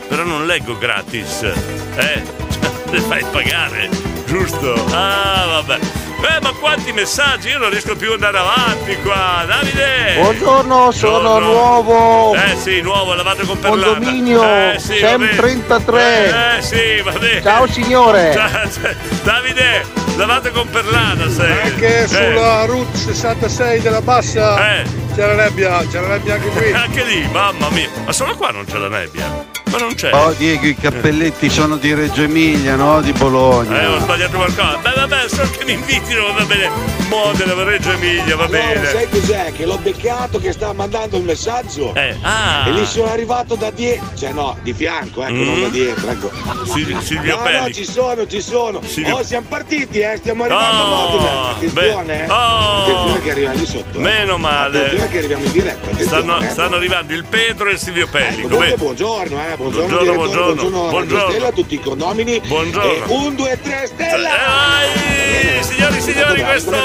Però non leggo gratis. Eh, le fai pagare, giusto? Ah, vabbè. Beh, ma quanti messaggi? Io non riesco più ad andare avanti qua. Davide! Buongiorno, sono Buongiorno. nuovo. Eh sì, nuovo, lavato con perlata. Condominio eh, sì, va Sem bene. 33. Eh sì, va bene. Ciao, signore. Davide, lavato con perlana sei. Anche Eh. sulla Route 66 della Bassa Eh. c'è la nebbia, c'è la nebbia anche qui. Anche lì, mamma mia. Ma solo qua non c'è la nebbia. Ma non c'è. Oh Diego, i cappelletti sono di Reggio Emilia, no? Di Bologna. Eh, ho sbagliato qualcosa. Beh, vabbè, solo che mi invitino, va bene. Modena, Reggio Emilia, va Allora, bene. sai cos'è? Che l'ho beccato che stava mandando il messaggio. Eh, ah. E gli sono arrivato da dietro. Cioè no, di fianco, ecco, non da Mm. dietro, ecco. Sil- Silvio no, Pelli. no, ci sono, ci sono. Silvio- Oh, siamo partiti, eh, stiamo arrivando Oh, a Modena. Attenzione, beh, eh. oh. Attenzione che arriviamo lì sotto. eh. Meno male. Attenzione che arriviamo in diretta. Stanno, eh. stanno arrivando il Pedro e il Silvio Pelli. Comunque, Come- buongiorno, eh, buongiorno, Buongiorno, buongiorno, buongiorno, buongiorno. Stella, a tutti i condomini. Buongiorno. E un, due, tre, stella! Vai, signori e signori, questo,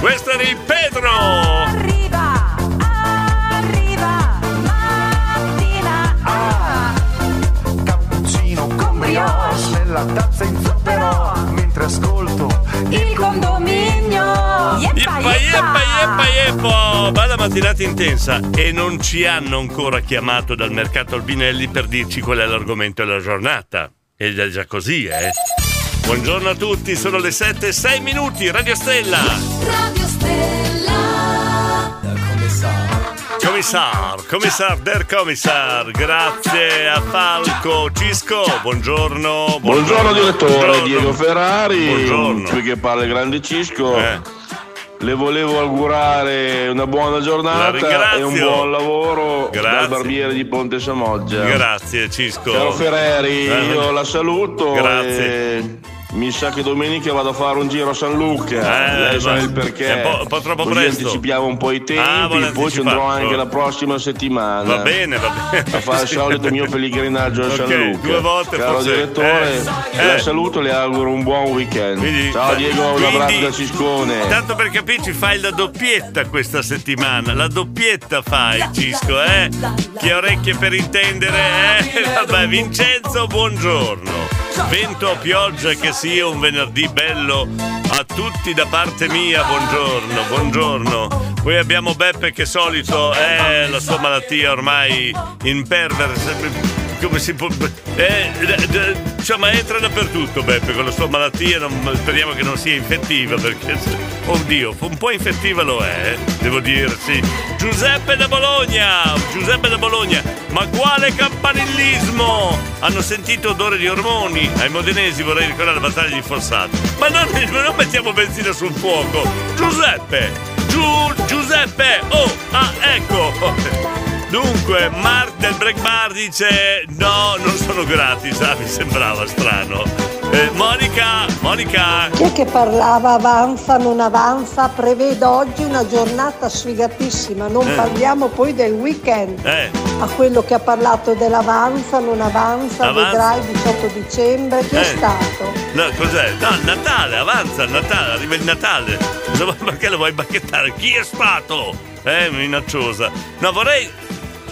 questo è il Pedro. Arriva, arriva, mattina. Ah. Cappuccino con brioche nella tazza in zucchero ascolto Il condominio. Yeppa, yeppa, yeppa, yeppa. Bella mattinata intensa e non ci hanno ancora chiamato dal mercato Albinelli per dirci qual è l'argomento della giornata. Ed è già così, eh? Buongiorno a tutti, sono le 7 e 6 minuti, Radio Stella. Radio Stella. Commissar, commissar, der commissar, grazie a Falco, Cisco, buongiorno. Buongiorno direttore, Buongiorno. Diego Ferrari, Buongiorno. qui che parla il grande Cisco. Eh. Le volevo augurare una buona giornata e un buon lavoro Grazie. dal barbiere di Ponte Samoggia. Grazie Cisco. Caro Ferrari, Eh, io la saluto Grazie. e mi sa che domenica vado a fare un giro a San Luca. Eh, ma- il perché. è un po'- un po' troppo Così presto. anticipiamo un po' i tempi, Ah, poi ci andrò anche la prossima settimana. Va bene, va bene. A fare il solito mio pellegrinaggio a Ok, San Luca. due volte Caro forse- direttore, eh, la eh. saluto e le auguro un buon weekend. Quindi- Ciao Diego, un quindi- abbraccio da Ciscone. Tanto per capirci fai la doppietta questa settimana, la doppietta fai Cisco, eh? Chi ha orecchie per intendere, eh? Vabbè, Vincenzo, buongiorno. Vento o pioggia che sia un venerdì bello a tutti da parte mia, buongiorno, buongiorno. Poi abbiamo Beppe che solito è la sua malattia ormai imperversa. Come si può. eh, d- insomma, entra dappertutto Beppe con la sua malattia. non- speriamo che non sia infettiva perché. Oddio, un po' infettiva lo è, eh, devo dirsi. Giuseppe da Bologna! Giuseppe da Bologna! Ma quale campanillismo! Hanno sentito odore di ormoni. Ai modenesi vorrei ricordare la battaglia di Fossato. Ma non, non mettiamo benzina sul fuoco! Giuseppe! Giu, Giuseppe! Oh! Ah, ecco! Dunque, Mark del Break Bar dice no, non sono gratis, ah, mi sembrava strano. Eh, Monica, Monica, Chi è che parlava avanza, non avanza? Prevedo oggi una giornata sfigatissima, non Eh. parliamo poi del weekend. eh, A quello che ha parlato dell'avanza, non avanza, Avanza. vedrai 18 dicembre, chi è Eh. stato? no, cos'è? No, il Natale, avanza il Natale, arriva il Natale. Perché lo vuoi bacchettare? Chi è stato? Eh, minacciosa. No, vorrei.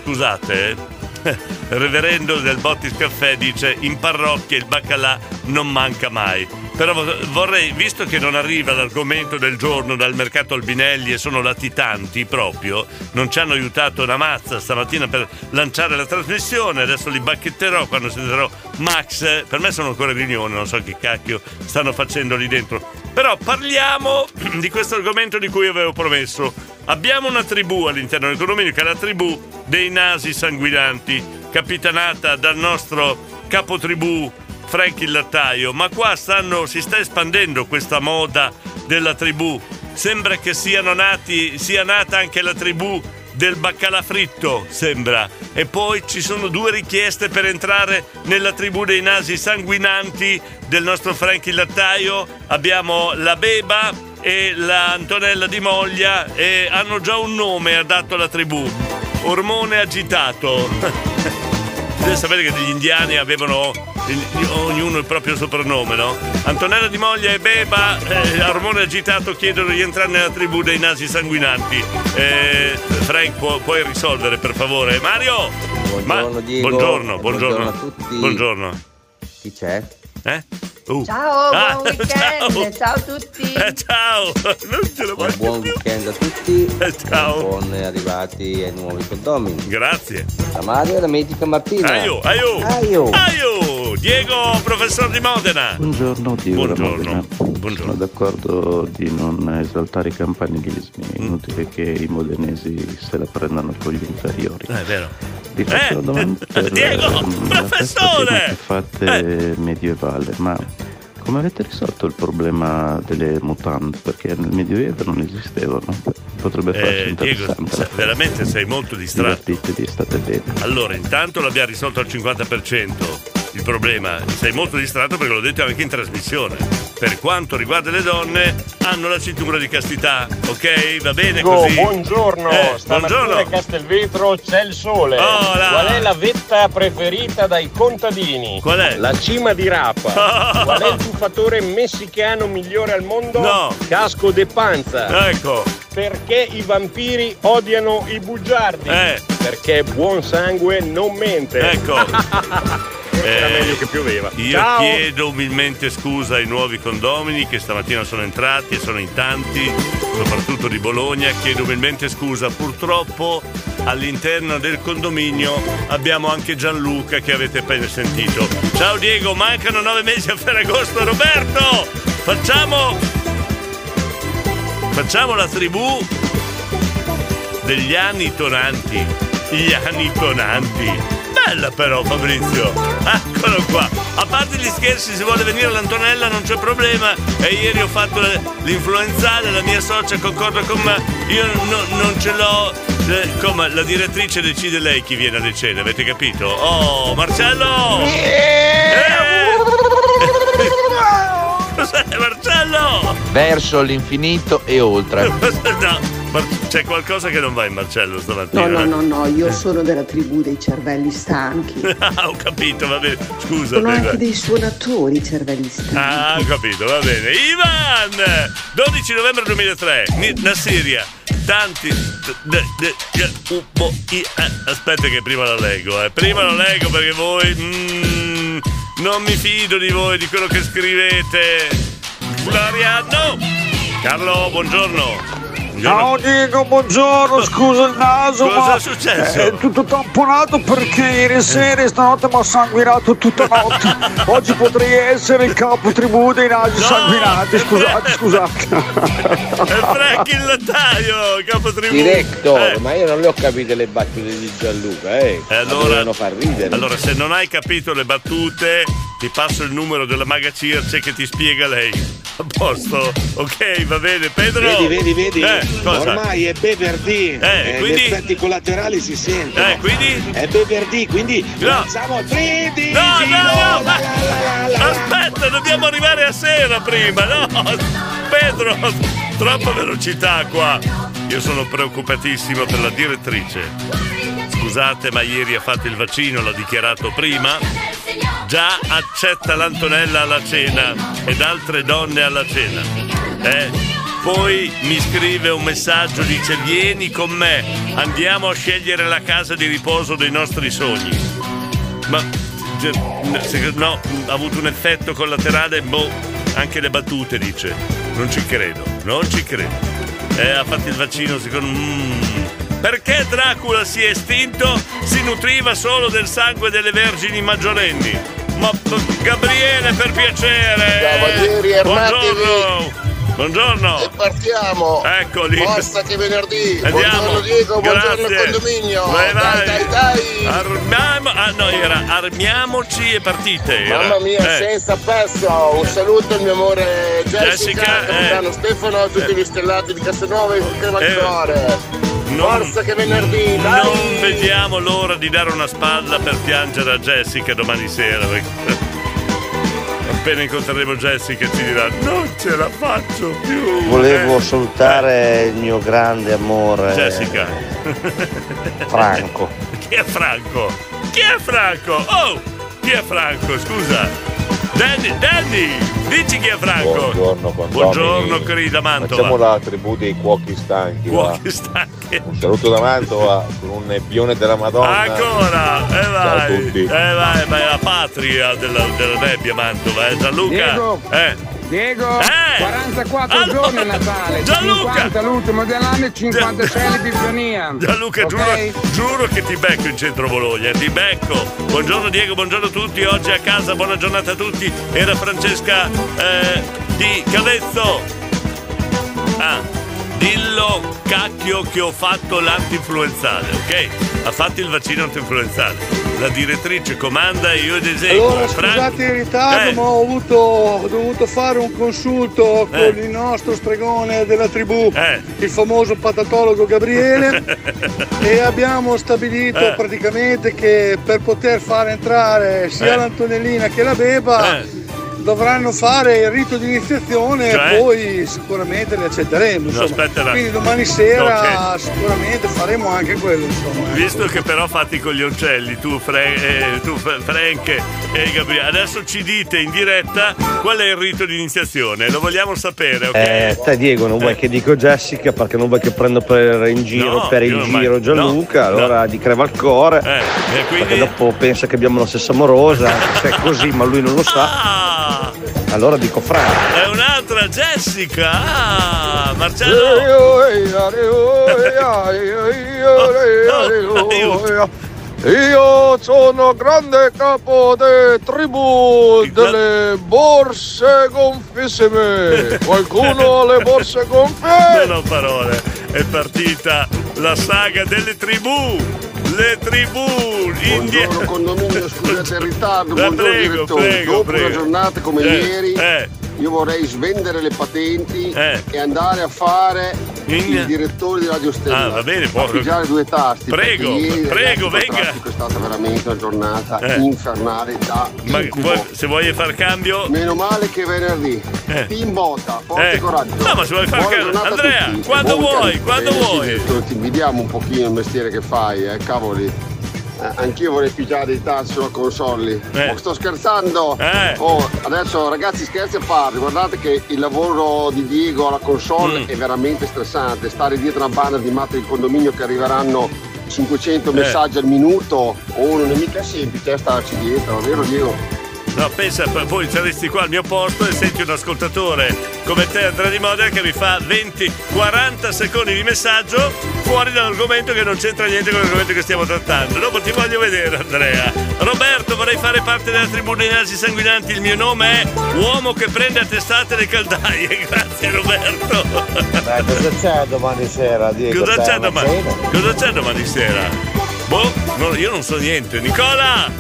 Scusate, eh. Il reverendo del Bottis Caffè dice in parrocchia il baccalà non manca mai. Però vo- vorrei, visto che non arriva l'argomento del giorno dal mercato Albinelli e sono latitanti proprio, non ci hanno aiutato una mazza stamattina per lanciare la trasmissione, adesso li bacchetterò quando sentirò Max. Per me sono ancora in riunione, non so che cacchio stanno facendo lì dentro. Però parliamo di questo argomento di cui avevo promesso. Abbiamo una tribù all'interno del condominio che è la tribù dei nasi sanguinanti, capitanata dal nostro capotribù Frank il lattaio, ma qua stanno, si sta espandendo questa moda della tribù. Sembra che nati, sia nata anche la tribù del baccalà fritto, sembra. E poi ci sono due richieste per entrare nella tribù dei nasi sanguinanti del nostro Frankie Lattaio. Abbiamo la Beba e la Antonella di Moglia e hanno già un nome ha dato la tribù. Ormone agitato. Deve sapere che gli indiani avevano ognuno il proprio soprannome, no? Antonella di Moglia e Beba, eh, a ormone agitato, chiedono di entrare nella tribù dei nasi sanguinanti. Eh, Frank, può- puoi risolvere per favore? Mario! Buongiorno, Diego. Buongiorno, buongiorno. Buongiorno a tutti. Buongiorno. Chi c'è? Eh? Uh. Ciao, Ah, buon weekend, ciao, a tutti. Eh, ciao! Non ce lo Un buon weekend a tutti. ciao. Buon arrivati ai nuovi condomini. Grazie. Da Mario e da Medica Martina. Aio, aio! Aio. Aio! Diego, professor di Modena! Buongiorno, Diego Buongiorno. Modena. Sono d'accordo di non esaltare i campanilismi, è Mm. inutile che i modenesi se la prendano con gli inferiori. Eh, è vero. Vi faccio una domanda per Diego, festa professore! fate medievale, ma come avete risolto il problema delle mutande? Perché nel medioevo non esistevano. Potrebbe farsi Eh, Diego, se- veramente sei molto distratto. Divertitevi, state bene. Allora, intanto l'abbiamo risolto al 50% il problema. Sei molto distratto perché l'ho detto anche in trasmissione. Per quanto riguarda le donne, hanno la cintura di castità, ok? Va bene Diego, così? buongiorno, Eh, stamattina a buongiorno. Castelvetro c'è il sole. Oh. Qual è la vetta preferita dai contadini? Qual è? La cima di rapa. Qual è il tuffatore messicano migliore al mondo? No. Casco de panza. Ecco. Perché i vampiri odiano i bugiardi? Eh. Perché buon sangue non mente. Ecco. Era Eh, meglio che pioveva. Io Ciao. chiedo umilmente scusa ai nuovi condomini che stamattina sono entrati e sono in tanti, soprattutto di Bologna. Chiedo umilmente scusa. Purtroppo all'interno del condominio abbiamo anche Gianluca che avete appena sentito. Ciao Diego, mancano nove mesi a Ferragosto. Roberto, facciamo. Facciamo la tribù degli anni tonanti. Gli anni tonanti. Bella però Fabrizio. Eccolo qua. A parte gli scherzi, se vuole venire all'Antonella non c'è problema. E ieri ho fatto l'influenzale, la mia socia concorda con me. Io no- non ce l'ho. Eh, Come la direttrice decide lei chi viene alle cene, avete capito? Oh, Marcello! Eh! Cos'è Marcello? Verso l'infinito e oltre. No, ma c'è qualcosa che non va in Marcello stamattina. No, no, eh? no, no, io sono della tribù dei cervelli stanchi. Ah, ho capito, va bene. Scusa, Sono anche dei suonatori cervelli stanchi. Ah, ho capito, va bene. Ivan! 12 novembre 2003, Ni- Nassiria. Tanti. eh, Aspetta, che prima la leggo, eh. Prima la leggo perché voi. mm, non mi fido di voi, di quello che scrivete. Floriano! Carlo, buongiorno. Ciao Diego, buongiorno, scusa il naso, Cosa ma è successo? è tutto tamponato perché ieri sera e stanotte mi ha sanguinato tutta notte. Oggi potrei essere il capo tribù dei nasi sanguinati, scusate, scusate. È Frank il lattaio, capo tribù. Director, Eh. ma io non le ho capite le battute di Gianluca, eh. E Ma allora, far ridere. allora, se non hai capito le battute, ti passo il numero della maga Circe che ti spiega lei. A posto? Ok, va bene. Pedro? Vedi, vedi, vedi. Eh, cosa? Ormai è Beverdi. Eh, Eh, quindi? Gli effetti collaterali si sentono. Eh, quindi? È Beverdi, quindi No. lanciamo 13. No, no, no, ma... Aspetta, dobbiamo arrivare a sera prima, no? Pedro, troppa velocità qua. Io sono preoccupatissimo per la direttrice. Scusate, ma ieri ha fatto il vaccino, l'ha dichiarato prima. Già accetta l'Antonella alla cena ed altre donne alla cena. Eh? Poi mi scrive un messaggio, dice vieni con me, andiamo a scegliere la casa di riposo dei nostri sogni. Ma se- no, ha avuto un effetto collaterale, boh, anche le battute dice. Non ci credo, non ci credo. Eh, ha fatto il vaccino secondo mm. Perché Dracula si è estinto? Si nutriva solo del sangue delle vergini maggiorenni. Ma Gabriele, per piacere! Cavalieri armati Buongiorno! Buongiorno. E partiamo. Eccoli. Forza che venerdì. Andiamo. Buongiorno Diego, buongiorno Grazie. condominio. Vai, vai. Dai, dai, dai. Armiamo, ah no, era armiamoci e partite. era. Mamma mia, Eh. senza perso. Un saluto al mio amore Jessica, Jessica, eh. Stefano, a tutti gli stellati di Casanova e Crema di Eh. Cuore. Forza che venerdì, dai. Non vediamo l'ora di dare una spalla per piangere a Jessica domani sera. Appena incontreremo Jessica ci dirà non ce la faccio più. Volevo salutare il mio grande amore Jessica. Franco. Chi è Franco? Chi è Franco? Oh! Chi è Franco? Scusa. Danny, Danny! Dici chi è Franco? Buongiorno, buongiorno. Buongiorno, Cri da Facciamo Mantova. la tribù dei cuochi stanchi. va. Cuochi stanchi. Un saluto da Mantova con un nebbione della Madonna. Ancora! E Ciao a vai! tutti. Eh vai, ma è la patria della, della nebbia Mantova, eh. Gianluca! Diego. Eh! Diego, Eh! 44 Allora, giorni a Natale, Gianluca! 50 l'ultimo dell'anno e 56 l'Epifania. Gianluca, Ok? giuro, giuro che ti becco in centro Bologna, ti becco. Buongiorno Diego, buongiorno a tutti, oggi a casa, buona giornata a tutti. Era Francesca eh, di Cavezzo. Ah, dillo cacchio che ho fatto l'anti-influenzale, ok? Ha fatto il vaccino anti-influenzale. La direttrice comanda e io ed eseguo. Allora, Franco- scusate il ritardo, Eh. ma ho, avuto, ho dovuto fare un consulto con Eh. il nostro stregone della tribù, il famoso patatologo Gabriele, e abbiamo stabilito Eh. praticamente che per poter far entrare sia Eh. l'Antonellina che la Beba Eh. Dovranno fare il rito di iniziazione Cioè? e poi sicuramente li accetteremo. No, no. Quindi domani sera Ok. sicuramente faremo anche quello. Insomma. Visto che però fate con gli uccelli, tu, Fra- eh, tu Fra- Frank e Gabriele, adesso ci dite in diretta qual è il rito di iniziazione, lo vogliamo sapere, ok? Eh, te Diego non vuoi che dico Jessica perché non vuoi che prendo per in giro No, per il giro mai- Gianluca, no, allora di creva il cuore. Eh, e quindi? Perché dopo pensa che abbiamo la stessa amorosa, se è così, ma lui non lo sa. Ah, Allora dico Franco. è un'altra Jessica! Ah, Marcello! Io sono grande capo de tribù delle borse gonfissime. Qualcuno ha le borse gonfie? Non ho parole, è partita la saga delle tribù! Le tribù! India! Buongiorno condominio, scusate il ritardo, Eh, buongiorno prego, direttore. prego, Dopo prego. una giornata come Eh, ieri, eh. Io vorrei svendere le patenti Eh. e andare a fare In- il direttore di Radio Stella. Ah, va bene, può- A pigiare due tasti. Prego, ieri, prego, venga. traffico È stata veramente una giornata Eh. infernale da Ma incubo. se vuoi far cambio. Meno male che venerdì. Eh. Team Botta, forza Eh. coraggio. No, ma se vuoi far cambio- Andrea, quando vuoi, quando sì, vuoi. Ti invidiamo un pochino il mestiere che fai, eh, cavoli. Eh, anch'io vorrei pigiare dei tassi sulla console. Eh. Oh, sto scherzando. Eh. Oh, adesso ragazzi scherzi a parte, guardate che il lavoro di Diego alla console Mm. è veramente stressante. Stare dietro una banda di matti di condominio che arriveranno 500 Eh. messaggi al minuto, oh non è mica semplice eh, starci dietro, vero Diego? No, pensa, poi saresti qua al mio posto e senti un ascoltatore come te, Andrea Di Modena, che mi fa 20-40 secondi di messaggio fuori dall'argomento che non c'entra niente con l'argomento che stiamo trattando. Dopo ti voglio vedere, Andrea. Roberto, vorrei fare parte della tribù dei nasi sanguinanti. Il mio nome è Uomo che prende a testate le caldaie. Grazie, Roberto. Dai, cosa c'è domani sera, Diego? Cosa c'è domani? Cosa c'è domani sera? Boh, no, io non so niente. Nicola!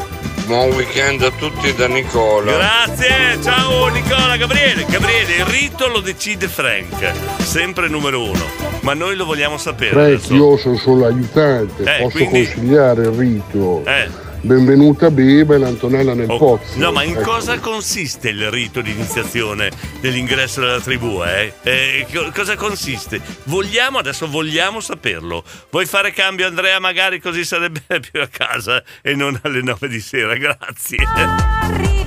Buon weekend a tutti da Nicola. Grazie, ciao Nicola, Gabriele. Gabriele, il rito lo decide Frank, sempre numero uno, ma noi lo vogliamo sapere. Frank, adesso. io sono solo aiutante, Eh, posso quindi- consigliare il rito. Eh. Benvenuta Beba e l'Antonella nel Oh, pozzo. No, ma in Ecco. cosa consiste il rito di iniziazione dell'ingresso della tribù? Eh? Eh, co- cosa consiste? Vogliamo, adesso vogliamo saperlo. Vuoi fare cambio, Andrea? Magari così sarebbe più a casa e non alle 9 di sera. Grazie. Arriva,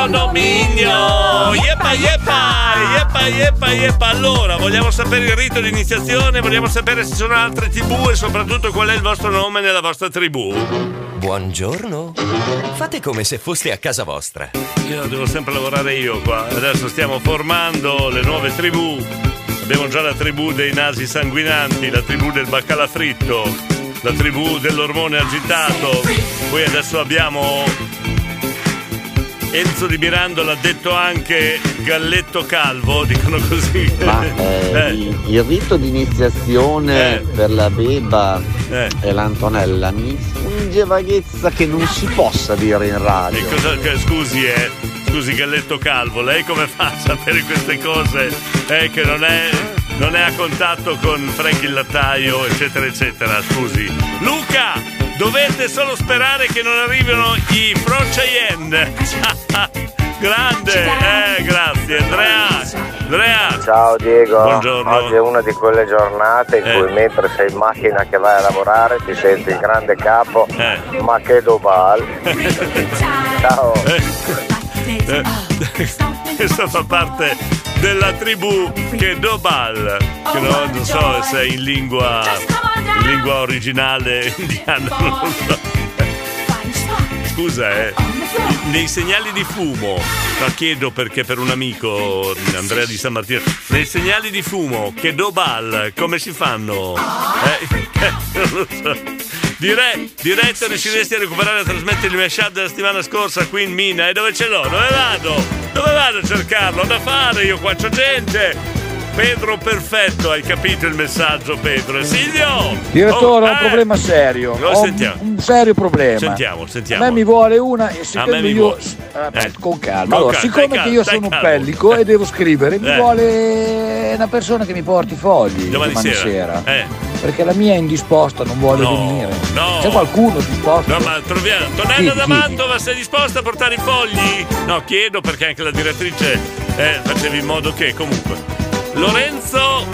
condominio! Yeppa yeppa! Yeppa yeppa yeppa! Allora, vogliamo sapere il rito di iniziazione, vogliamo sapere se ci sono altre tribù e soprattutto qual è il vostro nome nella vostra tribù. Buongiorno. Fate come se foste a casa vostra. Io devo sempre lavorare io qua. Adesso stiamo formando le nuove tribù. Abbiamo già la tribù dei nasi sanguinanti, la tribù del baccalà fritto, la tribù dell'ormone agitato. Poi adesso abbiamo Enzo di Mirandola, detto anche Galletto Calvo, dicono così. Ma eh, Eh. il, rito di iniziazione Eh. per la beba Eh. e l'Antonella mi funge vaghezza che non si possa dire in radio. E cosa- scusi, eh, scusi Galletto Calvo, lei come fa a sapere queste cose? Eh, che non è, non è a contatto con Frank il lattaio, eccetera, eccetera. Scusi. Luca, dovete solo sperare che non arrivino i Pro Cheyenne. Grande, eh, grazie. Andrea, Andrea. Ciao Diego, Buongiorno. oggi è una di quelle giornate in Eh. cui mentre sei in macchina che vai a lavorare ti senti il grande capo, Eh. ma che dobal. Ciao. Eh, Questa fa parte della tribù che Dobal, che no- non so se è in lingua, in lingua originale indiana, non lo so. Scusa, eh. Nei segnali di fumo, no, chiedo perché per un amico, Andrea di San Martino, nei segnali di fumo che Dobal, come si fanno? Eh, non lo so. Dire, diretta riusciresti a recuperare e trasmettere il mashup della settimana scorsa qui in Mina e dove ce l'ho? Dove vado? Dove vado a cercarlo? Da fare io qua, c'ho gente! Pedro perfetto, hai capito il messaggio Pedro? Silvio! Direttore, Oh, ho un eh, problema serio. Lo Ho un, sentiamo. un serio problema. Sentiamo, sentiamo. A me mi vuole una e A me siccome mi io. vuole. Aspetta, Eh. con calma. Con allora, calma, siccome che io sono un pellico e devo scrivere, mi Eh. vuole una persona che mi porti i fogli Domani domani, sera. Eh. Perché la mia è indisposta, non vuole No, venire. no. C'è qualcuno disposto? No, ma troviamo. Tonella Chi, da? Mantova, sei disposta a portare i fogli? No, chiedo perché anche la direttrice eh, facevi in modo che comunque. Lorenzo,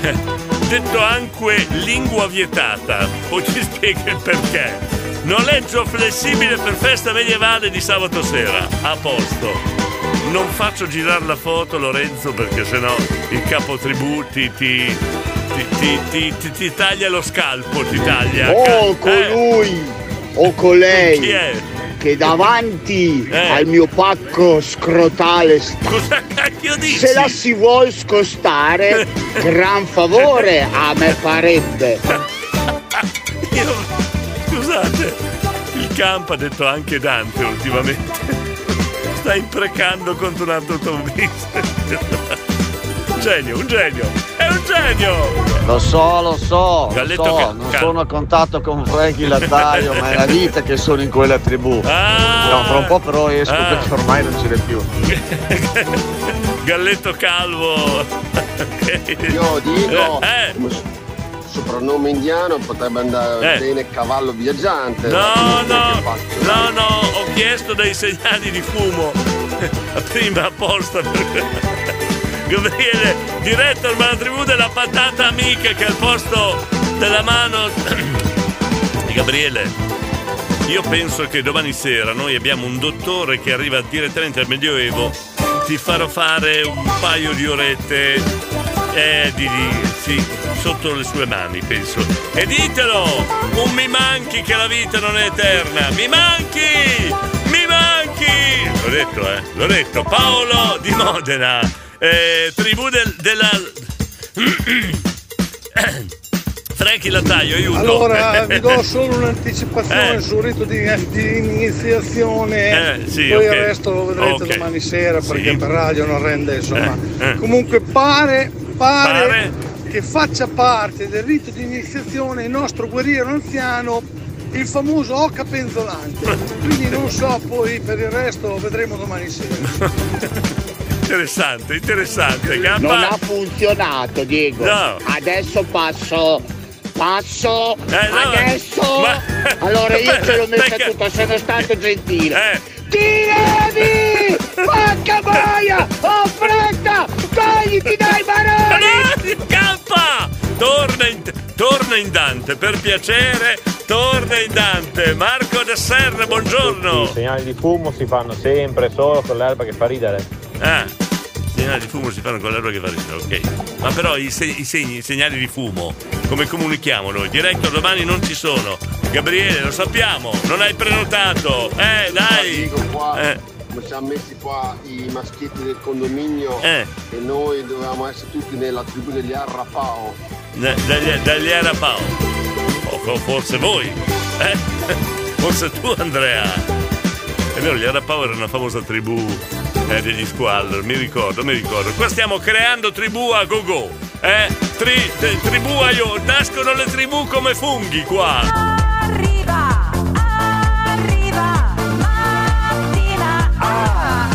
detto anche lingua vietata, poi ci spiega il perché. Noleggio flessibile per festa medievale di sabato sera. A posto. Non faccio girare la foto, Lorenzo, perché sennò il capo tribù ti, ti, ti, ti- taglia lo scalpo, ti taglia. Oh, Eh, colui o colei Chi è? Che davanti Eh. al mio pacco scrotale. Cosa cacchio dici? Se la si vuol scostare, gran favore a me farebbe. Io, scusate, il campo ha detto anche Dante ultimamente. Sta imprecando contro un altro automobilista. Un genio, un genio, è un genio! Lo so, lo so, Galletto lo so, ca- non ca- sono a contatto con Frankie Lattaio, ma è la vita che sono in quella tribù. No, tra un po' però esco Ah. perché ormai non ce n'è più. Galletto calvo. Io dico, Eh, s- soprannome indiano potrebbe andare Eh. bene cavallo viaggiante. No, no, no, no, ho chiesto dei segnali di fumo. Prima apposta per. Gabriele, diretto ma la tribù della patata amica che al posto della mano Gabriele. Io penso che domani sera noi abbiamo un dottore che arriva direttamente al Medioevo. Ti farò fare un paio di orette eh, di, di- sì, sotto le sue mani, penso. E ditelo! Un mi manchi che la vita non è eterna! Mi manchi! Mi manchi! L'ho detto, eh, l'ho detto. Paolo di Modena, eh, tribù del- della. Franchi Lattaio, aiuto! Allora vi do solo un'anticipazione Eh. sul rito di, di iniziazione, Eh, sì, poi ok. il resto lo vedrete Ok. domani sera perché Sì. per radio non rende insomma. Eh, eh. Comunque pare, pare, Pare? che faccia parte del rito di iniziazione il nostro guerriero anziano, il famoso Oca Penzolante. Quindi non so, poi per il resto vedremo domani sera. Interessante, interessante. Gabba. Non ha funzionato, Diego. No. Adesso passo. Passo. Eh, no, adesso. ma- Allora io ce l'ho messa Perché- tutta, sono stato gentile. Eh. Ti levi! Porca boia! Ho fretta! Togliti dai baroni! Campa! Torna in, torna in Dante, per piacere, torna in Dante. Marco da Serra, buongiorno. I segnali di fumo si fanno sempre solo con l'erba che fa ridere. Ah, segnali di fumo si fanno con l'erba che fa ridere, ok. Ma però i, se- i segni, i segnali di fumo, come comunichiamo noi? Diretto domani non ci sono. Gabriele, lo sappiamo, non hai prenotato. Eh, dai. Eh, come siamo messi qua i maschietti del condominio Eh. e noi dovevamo essere tutti nella tribù degli Arrapao. Da- dagli, dagli Arapao. O o forse voi, eh? Forse tu, Andrea. È vero, gli Arapao erano una famosa tribù eh, degli squallor, mi ricordo, mi ricordo. Qua stiamo creando tribù a go-go, eh? Tri- te- tribù a io, nascono le tribù come funghi qua. Arriva, arriva, mattina. Ah,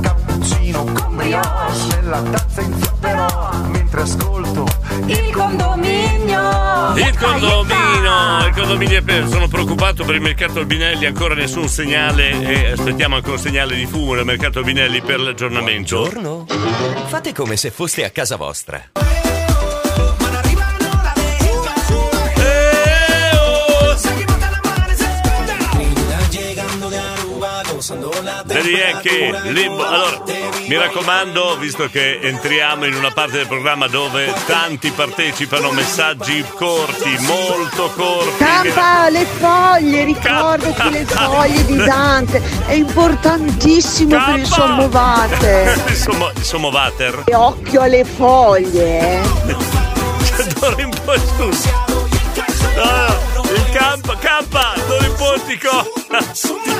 Cappuccino con brioche nella tazza in zucchero mentre ascolto il condominio. Il condominio, il condominio è per, sono preoccupato per il mercato Albinelli, ancora nessun segnale e aspettiamo ancora un segnale di fumo nel mercato Albinelli per l'aggiornamento. Buongiorno. Fate come se foste a casa vostra. Vedi è che Limbo. Allora, mi raccomando, visto che entriamo in una parte del programma dove tanti partecipano, messaggi corti, molto corti. Campa le foglie, ricordati le foglie di Dante, è importantissimo per il sommovate. il, sommo, il sommovater. E occhio alle foglie. eh. D'ora in poi scusa. No, no, d'ora in poi ti,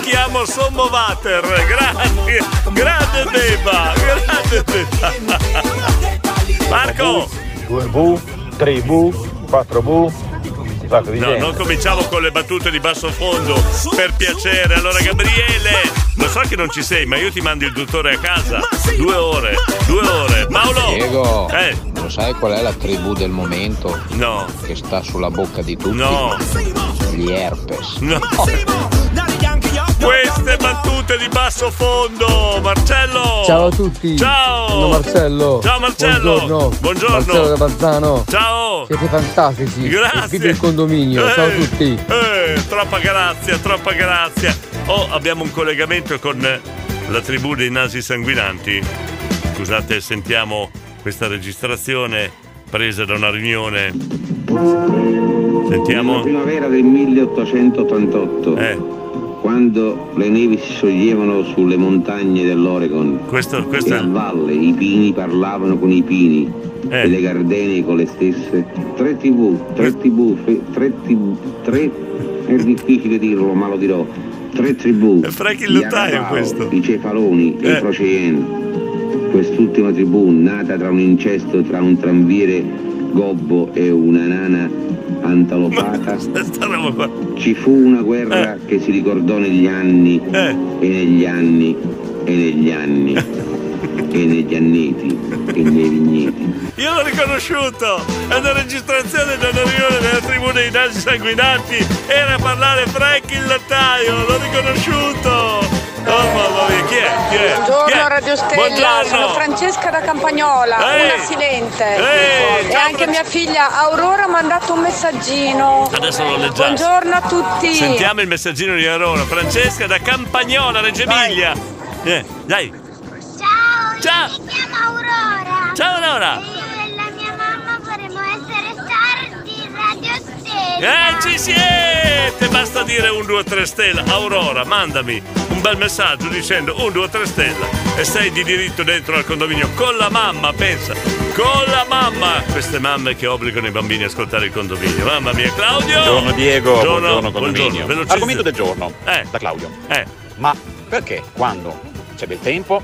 chiamo sommovater. Grande, grande beba, grande beba. Marco! 2V, 3V, 4V, si fa così. No, non cominciamo con le battute di basso fondo, per piacere. Allora, Gabriele, lo so che non ci sei, ma io ti mando il dottore a casa. Due ore, due ore. Paolo! Diego, Eh, lo sai qual è la tribù del momento? No. Che sta sulla bocca di tutti? No. Gli herpes. no. Queste battute di basso fondo, Marcello! Ciao a tutti. Ciao! Sono Marcello. Ciao, Marcello. Buongiorno. Buongiorno. Marcello da Bazzano. Siamo! Siete fantastici. Grazie. Il figlio del condominio. Ciao a Eh, tutti. eh, troppa grazia, troppa grazia. Oh, abbiamo un collegamento con la tribù dei nasi sanguinanti. Scusate, sentiamo questa registrazione presa da una riunione. Sentiamo. Nella primavera del 1888, Eh. quando le nevi si scioglievano sulle montagne dell'Oregon Questo, questo e a valle i pini parlavano con i pini Eh. e le gardenie con le stesse, tre tv, tre tv, tre tv, tre, è difficile dirlo ma lo dirò, tre tribù, È Frank il gli notaio Arabao, questo. i Cefaloni e Eh. i Proceen. Quest'ultima tribù, nata tra un incesto tra un tranviere gobbo e una nana antalopata, ci fu una guerra che si ricordò negli anni Eh. e negli anni e negli anni e negli anneti e nei vigneti. Io l'ho riconosciuto! È una registrazione da una riunione della tribù dei nasi sanguinanti. Era a parlare Frank il lattaio, l'ho riconosciuto! Oh mamma mia, chi è? Chi è? Chi Buongiorno è? Radio Stella, Buongiorno. sono Francesca da Campagnola, Ehi. una silente. Ehi, e ciao, anche mia figlia Aurora mi ha mandato un messaggino. Adesso lo leggiamo. Buongiorno a tutti. Sentiamo il messaggino di Aurora. Francesca da Campagnola, Reggio Emilia. Eh, dai. Ciao, Ciao. mi chiamo Aurora. Ciao, Aurora. E io e la mia mamma vorremmo essere star di Radio Stella. Eh, ci siete! Basta dire un 2 3 stella. Aurora, mandami un bel messaggio dicendo un 2 3 stella e sei di diritto dentro al condominio con la mamma, pensa. Con la mamma! Queste mamme che obbligano i bambini a ascoltare il condominio. Mamma mia, Claudio! Buongiorno Diego, buongiorno, condominio. velocissimo. Argomento del giorno, Eh. da Claudio. Eh. Ma perché quando c'è bel tempo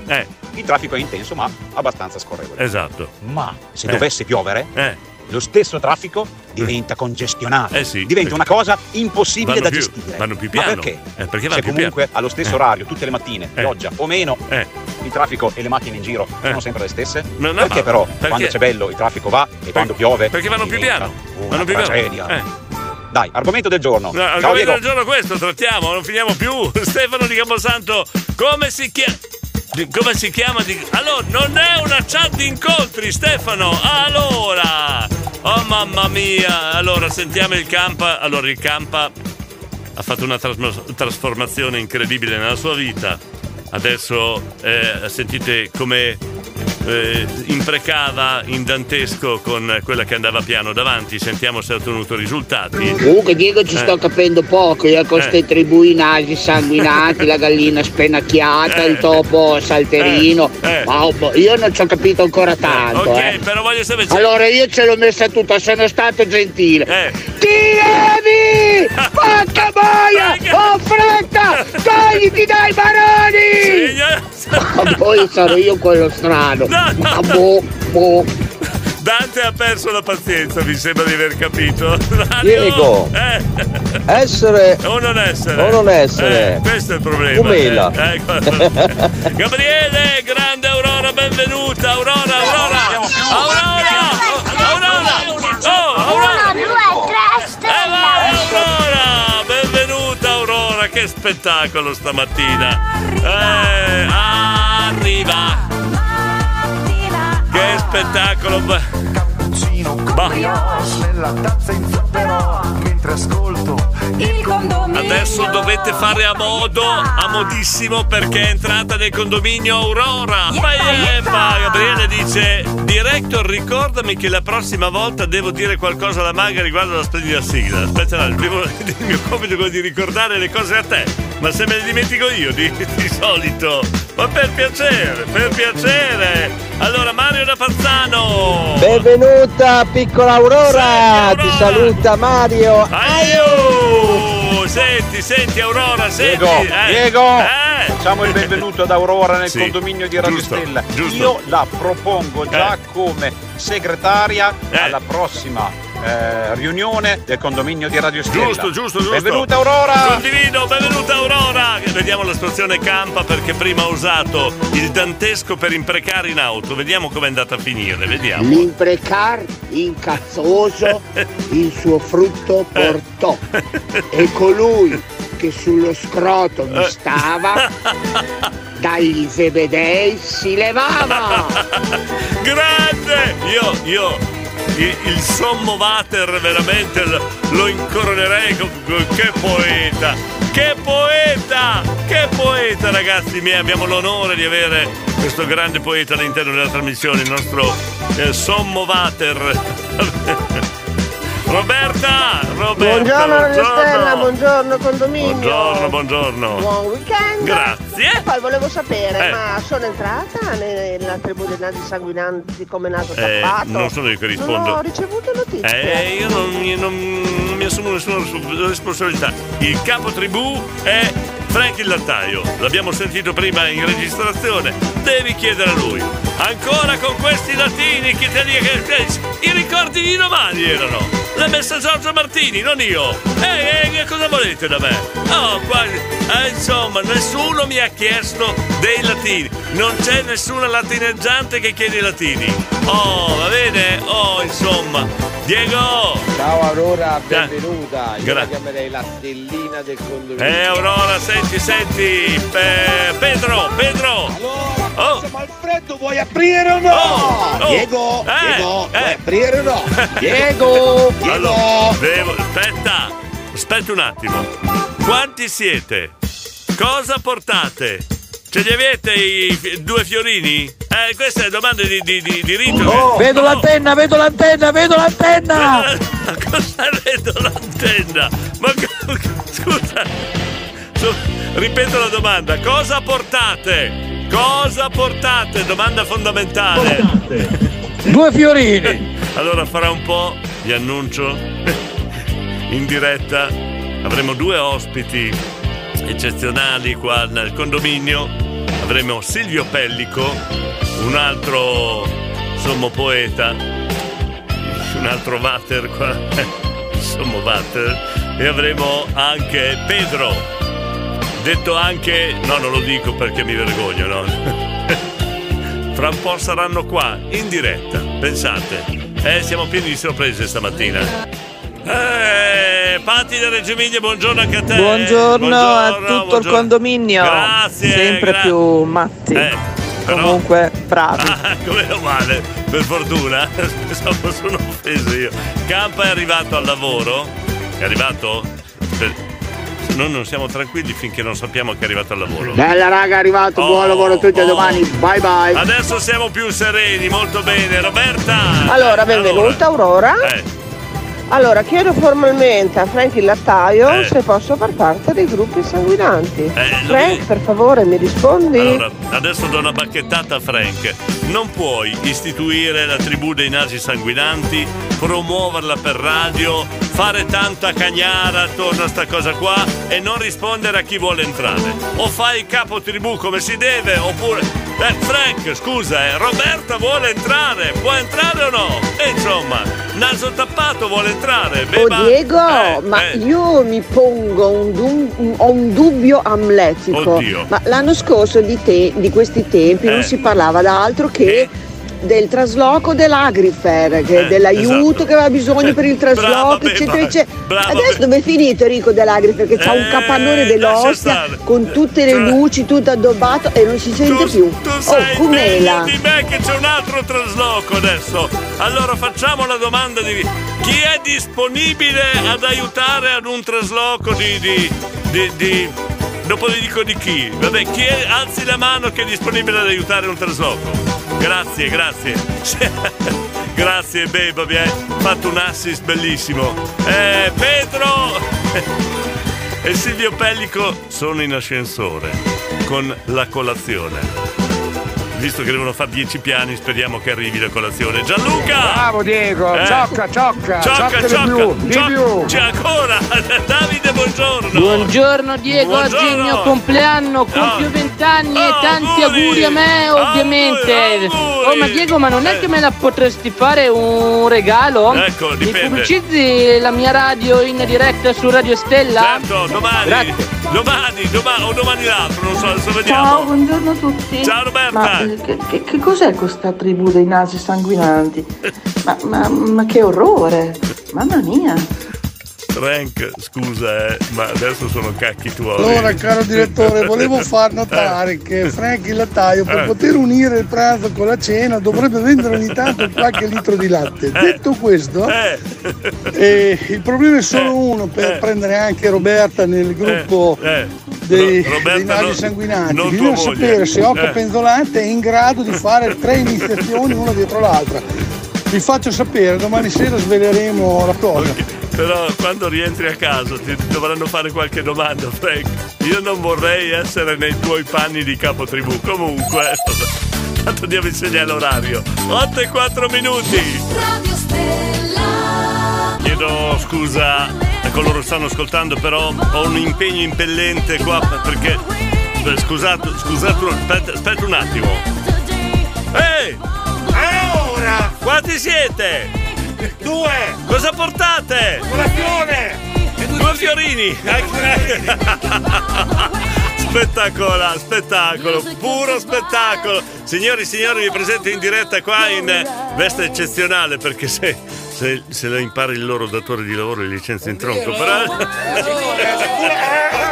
il traffico è intenso ma abbastanza scorrevole? Esatto. Ma se Eh. dovesse piovere, Eh. Lo stesso traffico diventa congestionato. Eh sì, diventa una cosa impossibile da più- gestire. vanno più Ma piano. perché? Eh, perché se comunque piano. allo stesso Eh. orario, tutte le mattine, Eh. pioggia o meno, Eh. il traffico e le macchine in giro sono sempre le stesse? Ma no, perché ma- però perché? quando c'è bello il traffico va e quando piove Perché vanno più piano. Vanno più piano. tragedia. Eh. Dai, argomento del giorno. No, Ciao argomento Diego. del giorno questo, trattiamo, non finiamo più. Stefano di Camposanto, come si chiama? Come si chiama? Allora, non è una chat di incontri, Stefano. Allora, oh mamma mia. Allora, sentiamo il Campa. Allora, il Campa ha fatto una trasmo- trasformazione incredibile nella sua vita. Adesso eh, sentite come eh, imprecava in dantesco con quella che andava piano davanti. Sentiamo se ha ottenuto risultati. Comunque Diego ci Eh. sto capendo poco, io con Eh. queste tribù i nasi sanguinati, la gallina spenacchiata, Eh. il topo salterino. Eh. Eh. Ma oh, boh, io non ci ho capito ancora tanto. ok, eh. però voglio sapere Allora io ce l'ho messa tutta, sono stato gentile. Eh. Ti levi! Porca boia! Ho fretta! Togliti dai baroni! Ma poi sarò io quello strano. Boh, boh. Dante ha perso la pazienza, mi sembra di aver capito. Diego. Eh. Essere O non essere. o non essere. Eh, questo è il problema. Umela. Eh, ecco. Gabriele, grande Aurora, benvenuta. Aurora, Aurora. Aurora. Aurora. Oh, Aurora. Uno, due, tre. Aurora, benvenuta Aurora, che spettacolo stamattina. Eh, arriva. Che spettacolo. Bah. nella tazza in zucchero mentre ascolto Il condominio. Adesso dovete fare a modo, a modissimo, perché è entrata nel condominio Aurora. Ma yeppa! Gabriele dice: Director, ricordami che la prossima volta devo dire qualcosa alla maga riguardo alla splendida sigla. Aspetta, no, il, primo, il mio compito è quello di ricordare le cose a te. Ma se me le dimentico io di, di solito. Ma per piacere, per piacere. Allora, Mario da Pazzano. Benvenuta piccola Aurora, ti saluta Mario. Aiu! Senti, senti Aurora, senti. Diego, eh, Diego, eh. facciamo il benvenuto ad Aurora nel Sì, condominio di Radio giusto, Stella. giusto. Io la propongo già Eh. come segretaria alla prossima eh, riunione del condominio di Radio Stella. Giusto, giusto, giusto. Benvenuta Aurora! Condivido, benvenuta Aurora! Vediamo la situazione campa perché prima ha usato il dantesco per imprecare in auto. Vediamo com'è andata a finire, vediamo. L'imprecar incazzoso il suo frutto portò e colui che sullo scroto mi stava dagli zebedei si levava Grande! Io, io, il, sommo Vater veramente lo, incoronerei che poeta! Che poeta! Che poeta, ragazzi miei! Abbiamo l'onore di avere questo grande poeta all'interno della trasmissione, il nostro eh, sommo Vater. Roberta! Roberta! Buongiorno Radio Stella, buongiorno condominio. Buongiorno, buongiorno. Buon weekend. Grazie. Poi volevo sapere, Eh. ma sono entrata nella tribù dei nasi sanguinanti come naso Eh, tappato? non sono io che rispondo. Non ho ricevuto notizie. Eh, io non, mi- non- non mi assumo nessuna res- responsabilità. Il capo tribù è Frank il lattaio. L'abbiamo sentito prima in registrazione. Devi chiedere a lui. Ancora con questi latini che te li che- I ricordi di domani erano. L'ha messa Giorgio Martini, non io. Eh, eh, che cosa volete da me? Oh, qua, eh, insomma, nessuno mi ha chiesto dei latini. Non c'è nessuna latineggiante che chiede i latini. Oh, va bene? Oh, insomma. Diego! Ciao Aurora, benvenuta. Io Gra- la chiamerei la stellina del condominio. Eh, Aurora, senti, senti. Pe- Pedro, Pedro. Oh. Alfredo, vuoi aprire o no? Oh, oh. Diego, Eh, Diego, eh. vuoi aprire o no? Diego! Allora, devo, aspetta, aspetta un attimo. Quanti siete? Cosa portate? Ce li avete i due fiorini? Eh, queste domande di, di, di, di rito. Oh, vedo Oh. l'antenna, vedo l'antenna, vedo l'antenna! Ma cosa vedo l'antenna? Ma scusa. Su- ripeto la domanda. Cosa portate? Cosa portate? Domanda fondamentale. Due fiorini! Allora farà un po' vi annuncio in diretta avremo due ospiti eccezionali qua nel condominio. Avremo Silvio Pellico, un altro sommo poeta, un altro vater qua, sommo vater, e avremo anche Pedro, detto anche, no non lo dico perché mi vergogno, no? Fra un po' saranno qua, in diretta, pensate. Eh, siamo pieni di sorprese stamattina. Eh, Patti da Reggio Emilia, buongiorno anche a te. Buongiorno, a tutto il buongiorno. condominio. Grazie. Sempre gra- più matti. Eh, però- Comunque, bravi. Ah, come male, per fortuna. Pensavo sono offeso io. Campa è arrivato al lavoro. È arrivato? Per- noi non siamo tranquilli finché non sappiamo che è arrivato al lavoro. Bella raga, è arrivato, buon Oh, lavoro a tutti, a oh. domani, bye bye. Adesso siamo più sereni, molto bene. Roberta! Allora, benvenuta Aurora. Eh, Allora, chiedo formalmente a Frank il lattaio Eh. se posso far parte dei gruppi sanguinanti. Eh, Frank, per favore, mi rispondi? allora, adesso do una bacchettata a Frank. Non puoi istituire la tribù dei nasi sanguinanti, promuoverla per radio, fare tanta cagnara attorno a sta cosa qua e non rispondere a chi vuole entrare. O fai il capo tribù come si deve, oppure. Eh, Frank, scusa, eh, Roberta vuole entrare, può entrare o no? E insomma, naso tappato vuole entrare. Oh Beba. Diego, Eh, ma eh. io mi pongo un, dum- un- ho un dubbio amletico. Oddio. Ma l'anno scorso di, te- di questi tempi Eh. non si parlava d'altro che del trasloco dell'Agrifer, che Eh, dell'aiuto esatto. che aveva bisogno per il Brava, trasloco, Beba. eccetera, eccetera. Brava, Adesso dove è finito Enrico dell'Agrifer? Che c'ha un Eh, capannone dell'ostia con tutte le Cioè- luci, tutto addobbato e non si sente più. Tu Oh, Cumela. di me che c'è un altro trasloco adesso. Allora facciamo la domanda di chi è disponibile ad aiutare ad un trasloco di. di, di, di- dopo vi dico di chi. Vabbè, chi è, alzi la mano che è disponibile ad aiutare un trasloco. Grazie, grazie. grazie, Beba, hai fatto un assist bellissimo. Eh, Pedro e Silvio Pellico sono in ascensore con la colazione. Visto che devono fare 10 piani, speriamo che arrivi la colazione. Gianluca! Bravo Diego, Eh. ciocca, ciocca, Ciocca, ciocca di ciocca, più, di ciocca. più. C'è ancora! Davide, buongiorno! Buongiorno Diego, oggi è il mio compleanno, compio vent'anni e tanti auguri a me ovviamente. Oh ma Diego, ma non è che me la potresti fare un regalo? Ecco, Mi dipende. pubblicizzi la mia radio in diretta su Radio Stella? Certo, domani, Grazie. domani, domani o domani l'altro, non so, adesso vediamo. Ciao, buongiorno a tutti. Ciao, Roberta. Ma che, che- che cos'è questa tribù dei nasi sanguinanti? Ma, ma- ma che orrore! Mamma mia! Frank, scusa, eh, ma adesso sono cacchi tuoi. Allora, caro direttore, volevo far notare che Frank il lattaio per Eh. poter unire il pranzo con la cena dovrebbe vendere ogni tanto qualche litro di latte. Detto questo, eh, il problema è solo uno per prendere anche Roberta nel gruppo dei, dei nasi sanguinanti. Bisogna sapere se Occa Eh. Penzolante è in grado di fare tre iniziazioni una dietro l'altra. Vi faccio sapere, domani sera sveleremo la cosa. Però quando rientri a casa ti dovranno fare qualche domanda, Frank. Io non vorrei essere nei tuoi panni di capo tribù. Comunque, tanto andiamo a insegnare l'orario. 8 e 4 minuti. Chiedo scusa a coloro che stanno ascoltando, però ho un impegno impellente qua perché. beh, Scusate, scusate, aspetta, aspetta un attimo. Ehi! Ora! Quanti siete? Due! Cosa portate? Colazione! Due fiorini! Spettacolo, spettacolo, puro spettacolo. Signori e signori, vi presento in diretta qua in veste eccezionale perché se, se, se lo impari il loro datore di lavoro li licenzia in tronco. Però...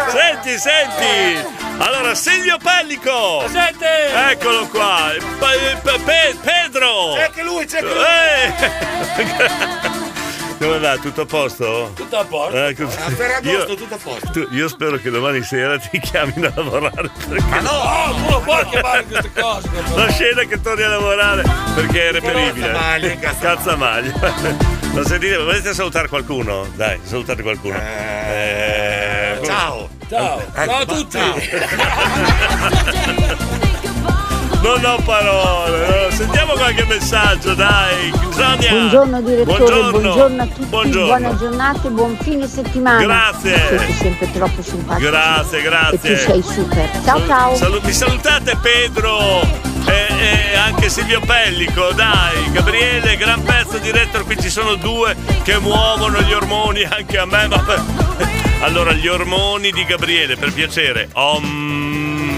senti, senti! Allora, Silvio Pellico! Presente! Eccolo qua! Pe- Pe- Pe- Pedro! C'è anche lui, c'è anche lui! Eh! Come va? Tutto a posto? Tutto a posto. Ecco, A Ferragosto, io- tutto a posto. tu- io spero che domani sera ti chiamino a lavorare. Perché Ma no, oh, tu non puoi chiamare queste cose. La scena che torni a lavorare perché è reperibile. Cazzamaglia, Cazzamaglia. Ma sentite, volete salutare qualcuno? Dai, salutate qualcuno. Eh, Ciao. Ciao. Ecco, Ciao a tutti. Non ho parole. Sentiamo qualche messaggio, dai. Sonia. Buongiorno direttore, Buongiorno. buongiorno, a tutti, Buongiorno. buona giornata e buon fine settimana. Grazie. Siete sempre troppo simpatici. Grazie, grazie. E tu sei super. Ciao ciao. Salu- mi salutate Pedro e, e anche Silvio Pellico, dai, Gabriele, gran pezzo di retro, qui ci sono due che muovono gli ormoni anche a me. Ma... Allora, gli ormoni di Gabriele, per piacere. Om,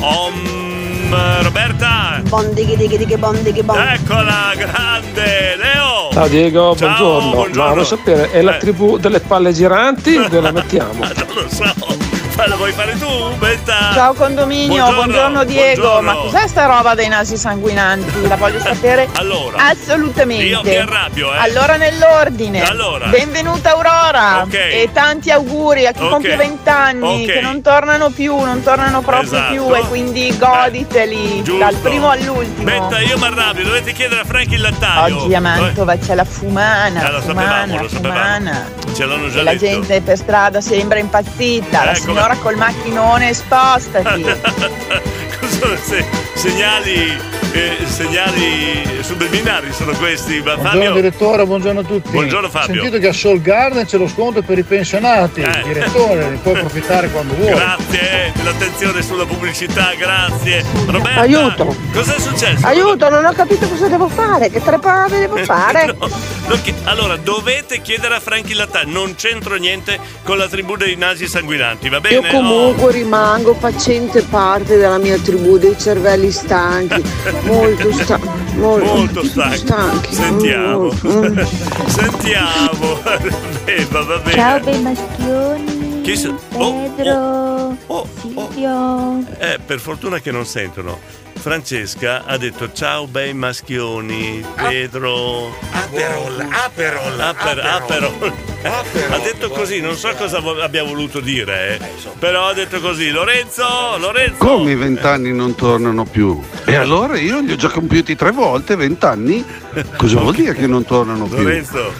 om, Roberta. Bondighi dighi dighi bondighi bon. Eccola, grande, Leo. Ciao Diego, Ciao, buongiorno. buongiorno. Ma sapere, è la Eh. tribù delle palle giranti? Dove la mettiamo? Non lo so. La vuoi fare tu, Betta? Ciao condominio, buongiorno, Diego. buongiorno. Ma cos'è sta roba dei nasi sanguinanti? La voglio sapere Allora, assolutamente. io mi arrabbio, eh. Allora nell'ordine. Allora. Benvenuta Aurora. Ok. E tanti auguri a chi Ok. compie 20 anni, Ok. che non tornano più, non tornano proprio Esatto. più e quindi goditeli Giusto. dal primo all'ultimo. Betta, io mi arrabbio, dovete chiedere a Frank il lattaio. Oggi a Mantova c'è la fumana, Eh, lo fumana, sapevamo, lo fumana. Ce l'hanno già La detto. gente per strada sembra impazzita, la Signora col macchinone spostati. Cosa se- segnali, eh, segnali subliminari sono questi? Ma Buongiorno Fabio, direttore, buongiorno a tutti. Buongiorno, Fabio. Ho sentito che a Soul Garden c'è lo sconto per i pensionati. Eh. Direttore, ne puoi approfittare quando vuoi. grazie eh, dell'attenzione sulla pubblicità, grazie. Roberta, Aiuto. Cos'è successo? Aiuto, non ho capito cosa devo fare, che trepate devo fare. Non chi- Allora, dovete chiedere a Franchi Lattà, non c'entro niente con la tribù dei nasi sanguinanti, va bene? Io comunque rimango facente parte della mia tribù dei cervelli stanchi, molto, sta- molto, Molto stanchi. stanchi. Sentiamo. Mm. Sentiamo. Va, va bene. Ciao bei maschioni. Chi so- oh, Pedro. Silvio. Eh, per fortuna che non sentono. Francesca ha detto ciao bei maschioni, Pedro. Aperol, Aperol, Aper- Aperol. Ha detto così, non so cosa vo- abbia voluto dire, eh. però ha detto così. Lorenzo, Lorenzo. Come i vent'anni non tornano più? E allora io li ho già compiuti tre volte, vent'anni? Cosa vuol dire che non tornano più? Lorenzo,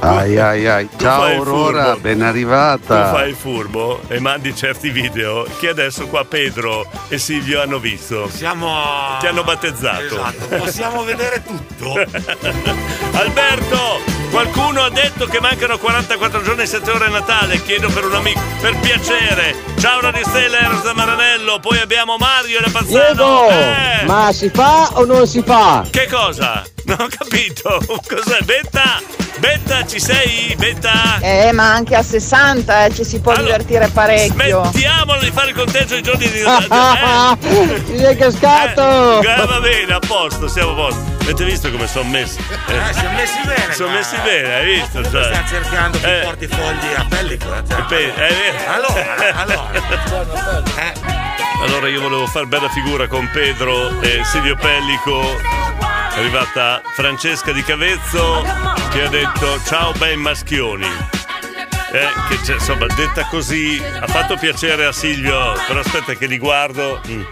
Ai ai ai, Tu ciao Aurora, furbo. ben tu arrivata. fai il furbo e mandi certi video che adesso qua Pedro e Silvio hanno visto. Siamo. Ti hanno battezzato. Esatto, possiamo vedere tutto. Alberto, qualcuno ha detto che mancano 44 giorni e 7 ore a Natale. Chiedo per un amico, per piacere. Ciao Radio Stella, Eros da Maranello. Poi abbiamo Mario da Pazzano. Eh, ma si fa o non si fa? Che cosa? Non ho capito. Cos'è? Betta? Betta, ci sei? Betta? Eh, ma anche a 60 eh, ci si può divertire parecchio. Smettiamolo di fare il conteggio di giorni di Ti sei cascato! Eh, va bene, a posto, siamo a posto. Avete visto come sono messi? Eh, siamo messi bene. Sono qua. messi bene, hai visto? Cioè. Stiamo cercando chi Eh. porti fogli a pellicola. cioè. Pe- è vero. Allora, allora. Allora io volevo far bella figura con Pedro e Silvio Pellico. È arrivata Francesca di Cavezzo che ha detto ciao bei maschioni. Eh, che insomma, detta così ha fatto piacere a Silvio, però aspetta che li guardo. Mm.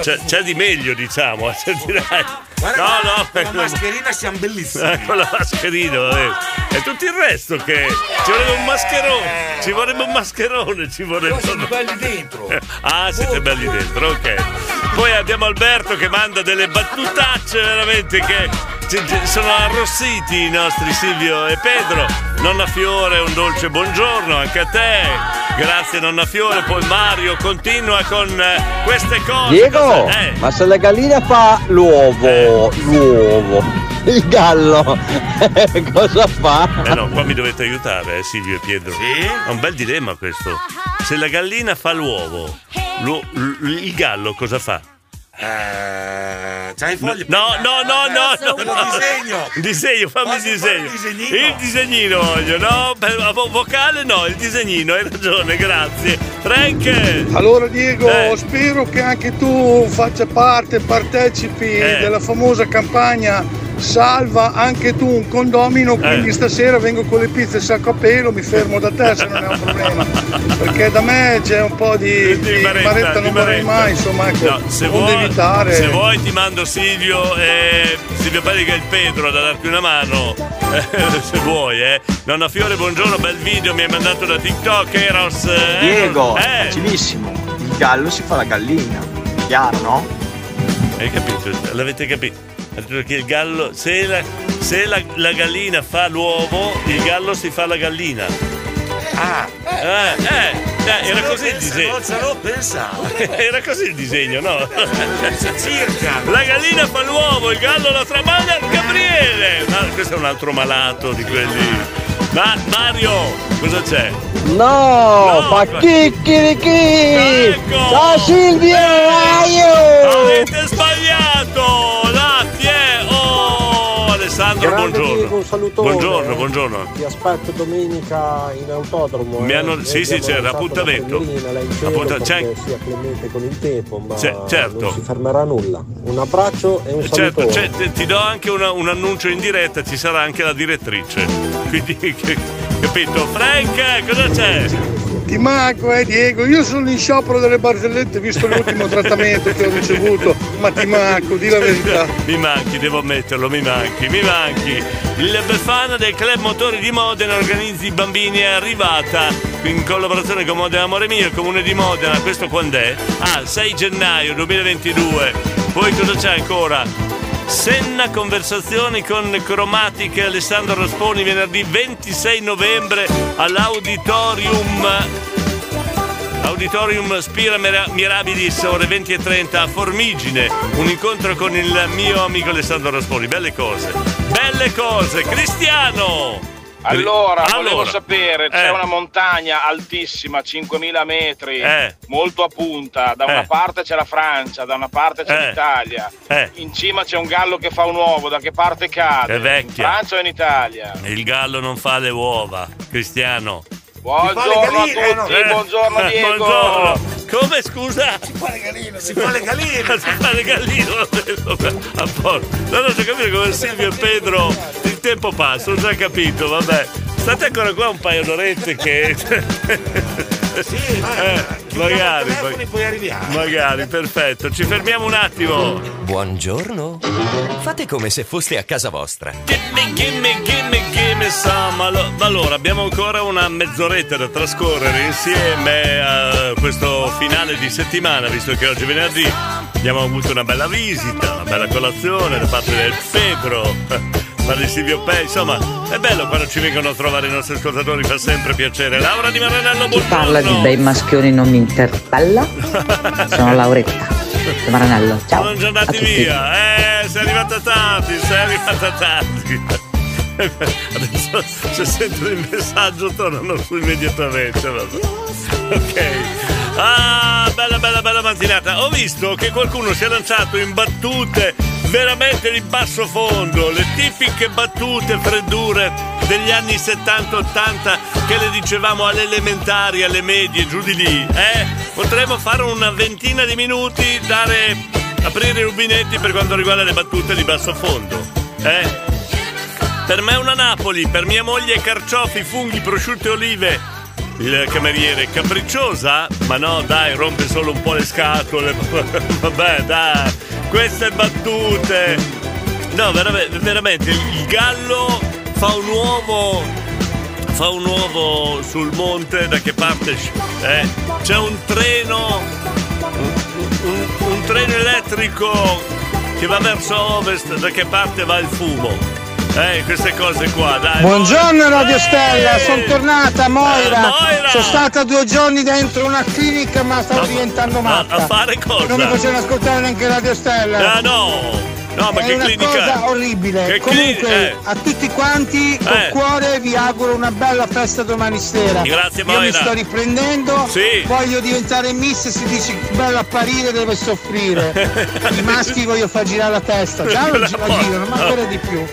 C'è, c'è di meglio, diciamo, eh, dirai. Guarda, No, no, con la mascherina siamo bellissimi. eh, con la mascherina, va bene. E tutto il resto che ci vorrebbe un mascherone, ci vorrebbe un mascherone, ci vorrebbe. siamo belli dentro. Ah, siete belli dentro, ok. Poi abbiamo Alberto che manda delle battutacce veramente che sono arrossiti i nostri Silvio e Pedro. Nonna Fiore, un dolce buongiorno anche a te. Grazie Nonna Fiore. Poi Mario continua con eh, queste cose. Diego, eh. ma se la gallina fa l'uovo, l'uovo, il gallo, cosa fa? Eh no, qua mi dovete aiutare, eh, Silvio e Pietro. È un bel dilemma questo. Se la gallina fa l'uovo, l'u- l- il gallo cosa fa? Eh, c'hai i fogli? No, no, no, no, no. Lo disegno. Un disegno, fammi il disegno. Il disegnino voglio, no? Vocale no, il disegnino, hai ragione, grazie. Frank! Allora Diego, Eh. spero che anche tu faccia parte, partecipi Eh. della famosa campagna Salva anche tu un condomino, quindi Eh. stasera vengo con le pizze sacco a pelo, mi fermo da te se non è un problema. Perché da me c'è un po' di, di maretta, non vorrei mai, insomma, ecco, No, se non vuoi, evitare. se vuoi ti mando Silvio e Silvio Pelli che è il Pedro da darti una mano. Eh, se vuoi, eh. Nonna Fiore, buongiorno, bel video, mi hai mandato da TikTok, Eros. eh. Diego, eh. facilissimo, il gallo si fa la gallina, chiaro no? Hai capito? L'avete capito? Che il gallo, se, la, se la, la gallina fa l'uovo, il gallo si fa la gallina. Ah, Eh, eh, eh, era così il disegno. L'ho pensato. Era così il disegno, no? Circa. La gallina fa l'uovo, il gallo la tramaglia, Gabriele! Ma questo è un altro malato di quelli. Ma Mario, cosa c'è? No, fa chicchirichi! Ecco! Ciao Silvio, aio! Avete sbagliato! Alessandro Grande buongiorno. Diego, un salutone. Buongiorno, buongiorno. Ti aspetto domenica in autodromo. Mi eh. hanno- Noi sì, sì, lanciato appuntamento. Appunta- c'è- sia clemente con il tempo, ma C'è- certo. non si fermerà nulla. Un abbraccio e un Certo, salutone. c'è- ti- do anche una- un annuncio in diretta, ci sarà anche la direttrice. Quindi, capito? Frank, cosa c'è? Ti manco, eh Diego, io sono in sciopero delle barzellette visto l'ultimo trattamento che ho ricevuto, ma ti manco, di la verità. Mi manchi, devo ammetterlo, mi manchi, mi manchi. Il Befana del Club Motori di Modena organizzi i bambini è arrivata in collaborazione con Modena Amore Mio, il comune di Modena. Questo quando è? Ah, 6 gennaio 2022. Poi cosa c'è ancora? Senna conversazioni con Chromatic e Alessandro Rasponi venerdì 26 novembre all'Auditorium. Auditorium Spira Mira- Mirabilis ore 20 e 30 a Formigine. Un incontro con il mio amico Alessandro Rasponi. Belle cose. Belle cose. Cristiano Allora, volevo Allora. sapere, c'è Eh. una montagna altissima, 5.000 metri, Eh. molto a punta. Da una Eh. parte c'è la Francia, da una parte c'è Eh. l'Italia. Eh. In cima c'è un gallo che fa un uovo, da che parte cade? È vecchia. In Francia o in Italia? il gallo non fa le uova Cristiano Buongiorno a tutti, Eh, buongiorno eh, Diego. buongiorno. come scusa? si fa le galline, si fa le galline si fa le galline a posto no no c'ho capito come Silvio e Pedro tempo passa ho già capito vabbè state ancora qua un paio d'orette che eh, magari telefoni, poi arriviamo. magari perfetto ci fermiamo un attimo Buongiorno. Fate come se foste a casa vostra. Gimme, gimme, gimme, gimme some. Allo- Allora, abbiamo ancora una mezz'oretta da trascorrere insieme a questo finale di settimana, visto che oggi è venerdì. Abbiamo avuto una bella visita, una bella colazione da parte del Pedro. Ma di Silvio Pei, insomma, è bello quando ci vengono a trovare i nostri ascoltatori, fa sempre piacere. Laura Di Maranello, Chi parla di buongiorno. bei maschioni non mi interpella. Sono Lauretta di Maranello. Ciao. Sono andati tutti. via, eh, sei arrivata tardi, sei arrivata tardi. Adesso se sentono il messaggio tornano su immediatamente. vabbè. Ok. Ah, bella bella bella mattinata. Ho visto che qualcuno si è lanciato in battute veramente di basso fondo, le tipiche battute freddure degli anni 70-80 che le dicevamo alle elementari, alle medie, giù di lì, eh? Potremmo fare una ventina di minuti, dare aprire i rubinetti per quanto riguarda le battute di basso fondo, eh? Per me una Napoli, per mia moglie carciofi, funghi, prosciutto e olive. Il cameriere capricciosa? Ma no, dai, rompe solo un po' le scatole. Vabbè, dai, queste battute. No, veramente, veramente, il gallo fa un uovo. Fa un uovo sul monte, da che parte? Eh? C'è un treno. Un, un- un treno elettrico che va verso ovest, da che parte va il fumo? Eh, queste cose qua, dai. Buongiorno Radio Stella, sono tornata Moira. Eh, Moira! Sono stata due giorni dentro una clinica ma stavo diventando matta. a fare cosa? Non mi facevano ascoltare neanche Radio Stella. Ah no! No, ma è che una clinica? cosa orribile. Che Comunque, clinica? Eh. a tutti quanti, col Eh. cuore, vi auguro una bella festa domani sera. Grazie, Io mi Moira. sto riprendendo. Sì. Voglio diventare miss, si dice bello apparire, deve soffrire. I maschi voglio far girare la testa. Già non gira, girano, ma ancora di più.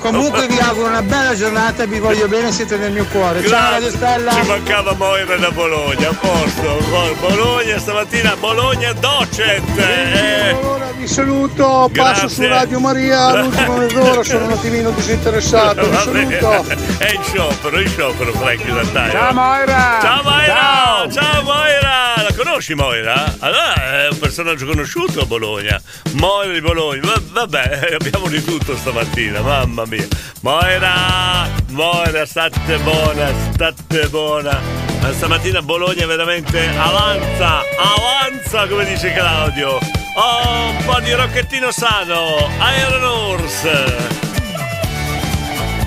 Comunque vi auguro una bella giornata vi voglio bene, siete nel mio cuore. Ciao Radio Stella. Ci mancava Moira da Bologna, a posto. Bo- Bologna stamattina, Bologna Docet. Eh. Allora vi saluto, passo Grazie. Su Radio Maria, l'ultima mezz'ora sono un attimino disinteressato, vi saluto. È in sciopero, è in sciopero, Frank Santaio. Ciao, Moira. Ciao Moira! Ciao. Ciao Moira! La conosci Moira? Allora è un personaggio conosciuto a Bologna. Moira di Bologna. Va- vabbè, abbiamo di tutto stamattina, mamma mia. Moira! Moira, state buona, state buona. Ma Stamattina Bologna veramente avanza, avanza come dice Claudio. Oh, un po' di rocchettino sano, Iron Horse.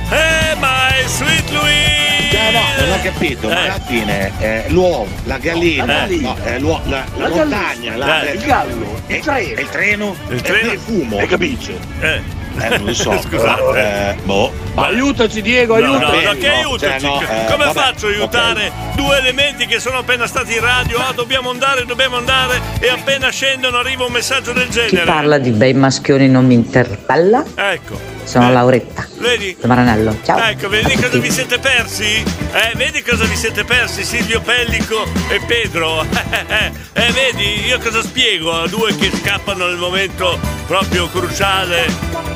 Eh, my sweet Louis! Eh, No, no, non ho capito, ma Eh. alla fine eh, l'uovo, la gallina, La gallina. no, eh, l'uo- la, la La montagna, la- eh, il gallo, eh, il treno, Il treno? il fumo, Hai capisci? Eh. Eh, non lo so, Scusate. però, eh, boh. Ma aiutaci Diego, No, no, no, che aiutaci? cioè, no, eh, Come vabbè, faccio a aiutare due elementi che sono appena stati in radio? Ah, dobbiamo andare, dobbiamo andare e appena scendono arriva un messaggio del Chi genere. parla di bei maschioni non mi interpella. Ecco. Sono Lauretta. Vedi? Da Maranello. Ciao. Ecco, vedi cosa vi siete persi? Eh, vedi cosa vi siete persi? Silvio Pellico e Pedro. Eh, vedi, io cosa spiego a due che scappano nel momento proprio cruciale?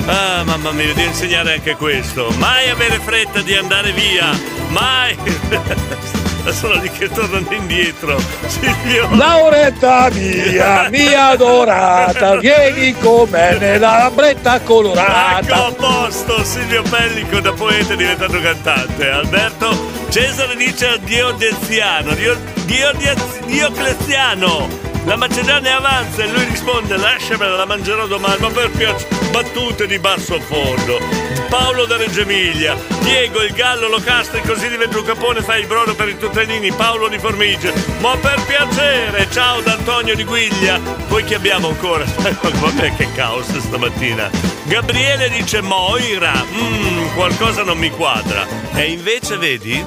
Ah, mamma mia, devo insegnare anche questo. Mai avere fretta di andare via. Mai. Sono lì che tornano indietro. Silvio. Lauretta mia, mia adorata, vieni con me nella lambretta Ecco colorata. a posto, Silvio Pellico da poeta è diventato cantante. Alberto Cesare dice Diocleziano, Dio, Dio, Diocleziano. La Macedonia avanza e lui risponde lasciamela, la mangerò domani, ma per piacere, battute di basso fondo. Paolo da Reggio Emilia, Diego il gallo lo castri così diventa un capone, fai il brodo per i tuttenini, Paolo di Formigge. Ma per piacere, ciao da Antonio di Guiglia. Poi chi abbiamo ancora? Vabbè che caos stamattina. Gabriele dice Moira, mm, qualcosa non mi quadra. E invece vedi,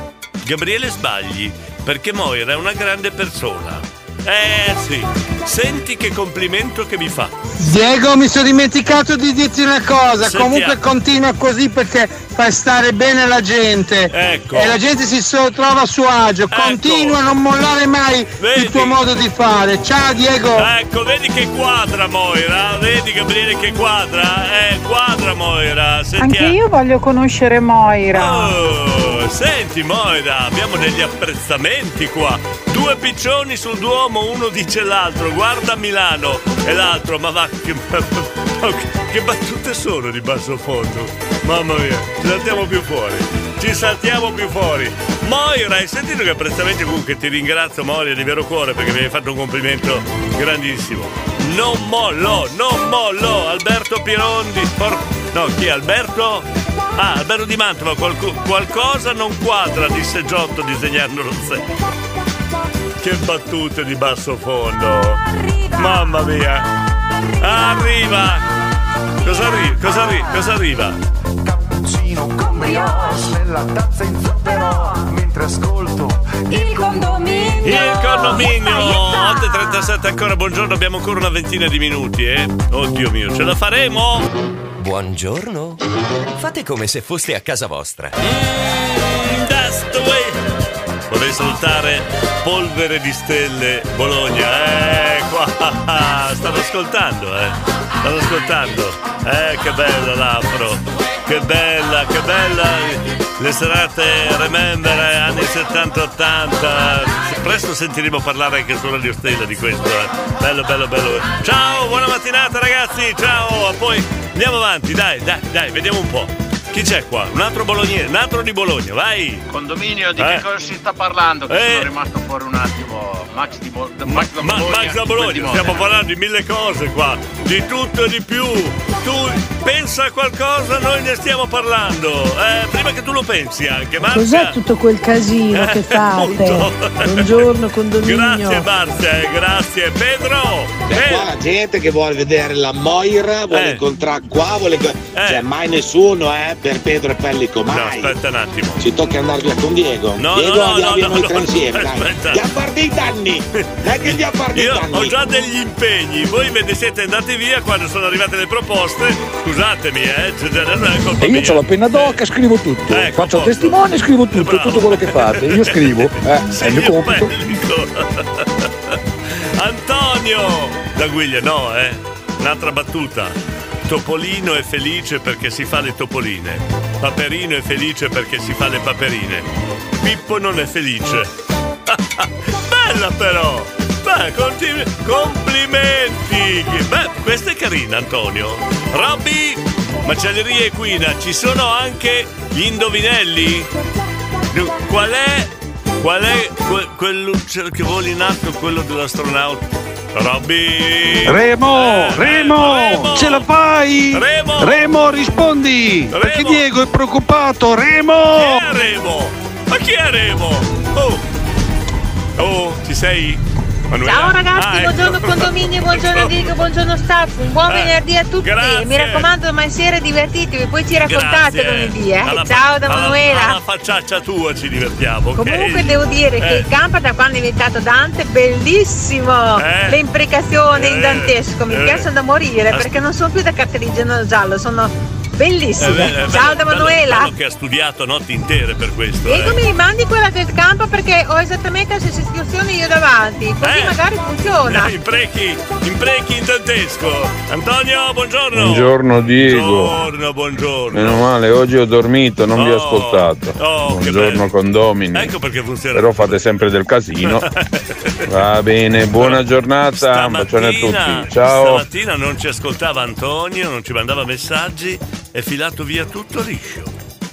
Gabriele sbagli, perché Moira è una grande persona. Eh sì, senti che complimento che mi fa. Diego, mi sono dimenticato di dirti una cosa. Sentiamo. Comunque continua così perché fai stare bene la gente. Ecco. E la gente si trova a suo agio. Continua a non mollare mai Vedi? il tuo modo di fare. Ciao Diego. Ecco, vedi che quadra Moira, vedi Gabriele che quadra, eh, quadra Moira, Anche io voglio conoscere Moira. Oh, senti Moira, abbiamo degli apprezzamenti qua. Due piccioni sul Duomo, uno dice l'altro, guarda Milano e l'altro, ma va che, che battute sono di basso fondo. Mamma mia, ci saltiamo più fuori. Ci saltiamo più fuori. Moira, hai sentito che apprezzamenti comunque ti ringrazio Moira di vero cuore perché mi hai fatto un complimento grandissimo. Non mollo, non mollo, Alberto Pirondi. por- No, chi è Alberto? Ah, Alberto di Mantova, qualco- qualcosa non quadra, disse Giotto disegnando lo sé. Che battute di basso fondo. Mamma mia. Arriva. Cosa arriva? Cosa arriva? Cosa arriva? Cappuccino con brioche nella tazza in zucchero mentre ascolto il condominio. Il condominio 8.37 ancora, buongiorno, abbiamo ancora una ventina di minuti, eh? Oddio mio, ce la faremo? Buongiorno. Fate come se foste a casa vostra. Mm, that's the way. Vorrei salutare Polvere di Stelle Bologna. Eh, qua. Stanno ascoltando, eh. Stanno ascoltando. Eh, che bella l'afro. Che bella, che bella. Le serate Remember eh, anni 70-80. Presto sentiremo parlare anche su Radio Stella di questo. eh. Bello, bello, bello. Ciao, buona mattinata ragazzi. Ciao. Poi andiamo avanti, dai, dai, dai, vediamo un po'. Chi c'è qua? Un altro bolognese, un altro di Bologna, vai! Condominio, di Eh. che cosa si sta parlando? Che Eh. sono rimasto fuori un attimo. Max, di Bo- Max da Ma, Bologna. Max da Bologna, stiamo parlando di mille cose qua, di tutto e di più. Tu pensa a qualcosa, noi ne stiamo parlando. Eh, prima che tu lo pensi anche, Marzia. Cos'è tutto quel casino che Eh, fate? Buongiorno condominio. Grazie Marzia, eh, grazie. Pedro! C'è qua la gente che vuole vedere la Moira, vuole Eh. incontrare qua, vuole. Cioè, mai nessuno, eh, per Pedro e Pellico, mai. No, aspetta un attimo. Ci tocca andare via con Diego. No, Diego no, no, no, no, noi no, tre insieme, dai. aspetta. Andiamo a fare dei danni. Dai che andiamo a fare dei Io danni. ho già degli impegni, voi ve ne siete andati via quando sono arrivate le proposte. Scusatemi, eh, cioè, E io ho la penna d'oca, scrivo tutto. Ecco, Faccio posto. testimone, scrivo tutto, Bravo. tutto quello che fate. Io scrivo, eh, è il mio compito. Antonio! Da Guiglia, no, eh. Un'altra battuta. Topolino è felice perché si fa le topoline. Paperino è felice perché si fa le paperine. Pippo non è felice. Bella però! Beh, continui- complimenti! Beh, questa è carina, Antonio. Robby, macelleria equina, ci sono anche gli indovinelli? Qual è Qual è que- quell'uccello che vola in alto, quello dell'astronauta? Robby! Remo, Eh, Remo, Remo! ce la fai? Remo! rispondi! Perché Remo! Diego è preoccupato, Remo! Chi è Remo? Ma chi è Remo? Oh! Oh, ci sei? Manuela? Ciao ragazzi, Ah, ecco. buongiorno condominio, buongiorno Diego, buongiorno staff, un buon Eh, venerdì a tutti. grazie. Mi raccomando, domani sera divertitevi, poi ci raccontate Grazie. lunedì, eh. Alla Ciao da alla- Manuela. Alla facciaccia tua ci divertiamo, ok? Comunque devo dire che Eh. il campo da quando è diventato Dante bellissimo! Eh. Le imprecazioni Eh. in dantesco mi Eh. piacciono da morire As- perché non sono più da cartellino giallo, sono bello, è bello- Ciao da Manuela. bello che ha studiato notti intere per questo. Diego eh. mi rimandi quella del campo perché ho esattamente le stesse istruzioni io davanti, così Eh. magari funziona. Imprechi, imprechi in tantesco. Antonio, buongiorno. Buongiorno Diego. Buongiorno, buongiorno. Meno male, oggi ho dormito, non vi ho Oh, ascoltato. oh, Buongiorno condomini. Ecco perché funziona. Però fate sempre del casino. Va bene, buona giornata, un bacione a tutti. Ciao. Stamattina non ci ascoltava Antonio, non ci mandava messaggi, è filato via tutto liscio.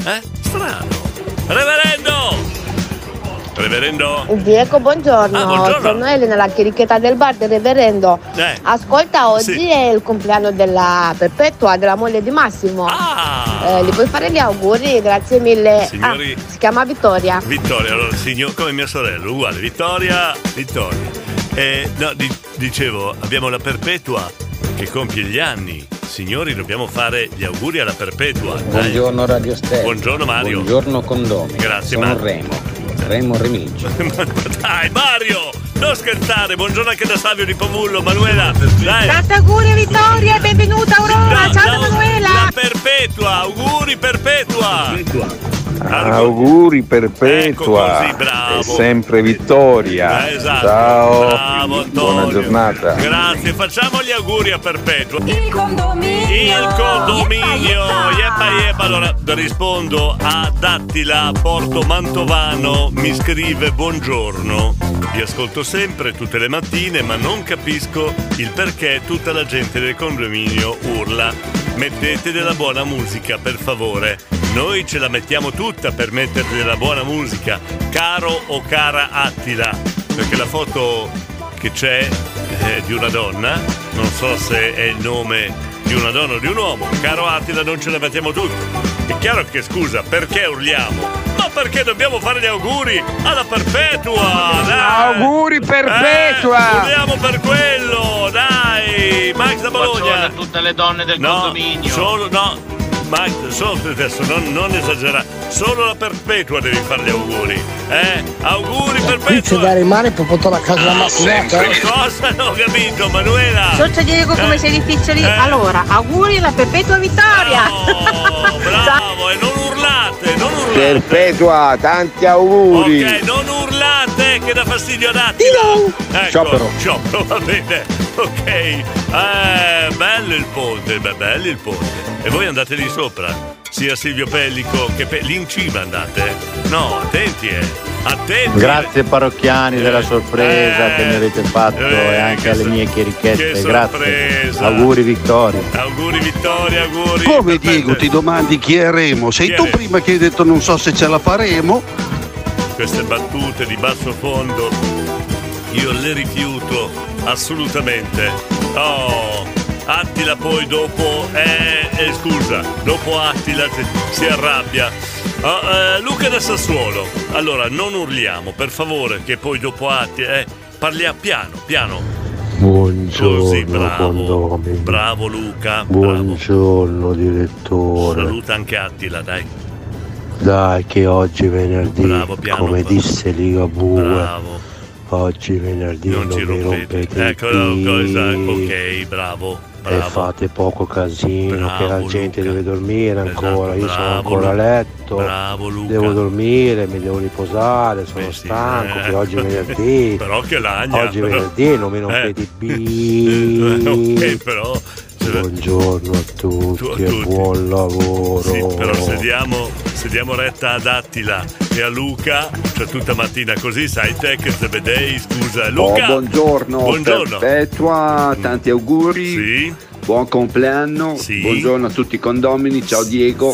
Eh? Strano. Reverendo! Reverendo? Diego, buongiorno. Ah, buongiorno. Sono Elena, la chirichetta del bar del reverendo. Eh. Ascolta, oggi Sì. è il compleanno della Perpetua, della moglie di Massimo. Eh, gli puoi fare gli auguri? Grazie mille. Ah. Signori- Ah, si chiama Vittoria. Vittoria, allora, signor, come mia sorella, uguale. Vittoria, Vittoria. Eh, no, di- dicevo, abbiamo la Perpetua che compie gli anni. Signori, dobbiamo fare gli auguri alla Perpetua. Dai. Buongiorno Radio Stereo. Buongiorno Mario. Buongiorno condomi. Grazie, Sono Mario. Remo. Remo Remigio. Dai, Mario! Non scherzare, buongiorno anche da Savio di Pomullo, Manuela. Dai. Tanti auguri a Vittoria e benvenuta Aurora. La- Ciao da Manuela. La perpetua, auguri perpetua. Auguri perpetua. Ecco così, bravo. E sempre vittoria. Eh, esatto. Ciao. Bravo, Antonio. Buona giornata. Grazie, facciamo gli auguri a Perpetua. Il condominio. Il condominio. Yeppa yeppa. Allora rispondo a Dattila Porto Mantovano. Mi scrive buongiorno. Vi ascolto sempre tutte le mattine, ma non capisco il perché tutta la gente del condominio urla. Mettete della buona musica, per favore. Noi ce la mettiamo tutta per mettere della buona musica. Caro o cara Attila. Perché la foto che c'è eh, di una donna, non so se è il nome di una donna o di un uomo, caro Attila non ce la mettiamo tutti. È chiaro che scusa, perché urliamo? Ma perché dobbiamo fare gli auguri alla Perpetua! Dai! Auguri, Perpetua! Eh, urliamo per quello, dai! Max da Bacione a Bologna! tutte le donne del No, condominio. solo, no, Max, solo adesso, non, non esagerare, solo la Perpetua devi fare gli auguri, eh? Auguri Qui c'è Perpetua! da rimane per portare a casa la mattinata. Cosa? Non ho capito, Manuela! Socio Diego come Eh, sei difficile? eh. Allora, auguri alla perpetua vittoria. Oh, bravo, e non urlate, non urlate! Perpetua, tanti auguri. Ok, non urlate che dà fastidio ad Attila! Ecco, Sciopero. Sciopero, va bene, ok. Eh, bello il ponte, beh, bello il ponte. E voi andate lì sopra? Sia Silvio Pellico che Pe- lì in cima andate? No, attenti eh! Attenti! Grazie parrocchiani della sorpresa Eh, che mi avete fatto eh, e anche che alle so- mie che chierichette. Grazie. sorpresa. Auguri Vittoria. Auguri Vittoria, auguri! Come Diego ti domandi chi è Remo? Sei Chi tu prima che hai detto non so se ce la faremo? queste battute di basso fondo io le rifiuto assolutamente. Oh, Attila poi dopo, eh, eh, scusa, dopo Attila si- arrabbia. Oh, eh, Luca da Sassuolo, allora non urliamo, per favore, che poi dopo Attila, eh, parliamo piano, piano. Buongiorno Così, bravo. Bravo Luca, bravo. Buongiorno direttore. Saluta anche Attila, dai. Dai che oggi è venerdì, Bravo, piano, come bravo. disse Ligabue. Bravo. Oggi venerdì Non non, ci mi rompete. Ecco, i cosa, ok, bravo, E bravo. fate poco casino, Bravo, che la gente Luca. deve dormire ancora. Esatto, Io sono ancora a letto. Bravo Luca. Devo dormire, mi devo riposare, sono stanco, eh. oggi è venerdì. Però che lagna. Oggi è venerdì, non mi rompete. Eh, ok, però. Buongiorno a tutti Tu- a e tutti. buon lavoro. Sì, però se diamo, se diamo retta ad Attila e a Luca, cioè tutta mattina così, sai te che se vedei, scusa, Luca. Oh, buongiorno, Buongiorno. Perpetua, tanti auguri. Buon compleanno. Buongiorno a tutti i condomini. Ciao Diego.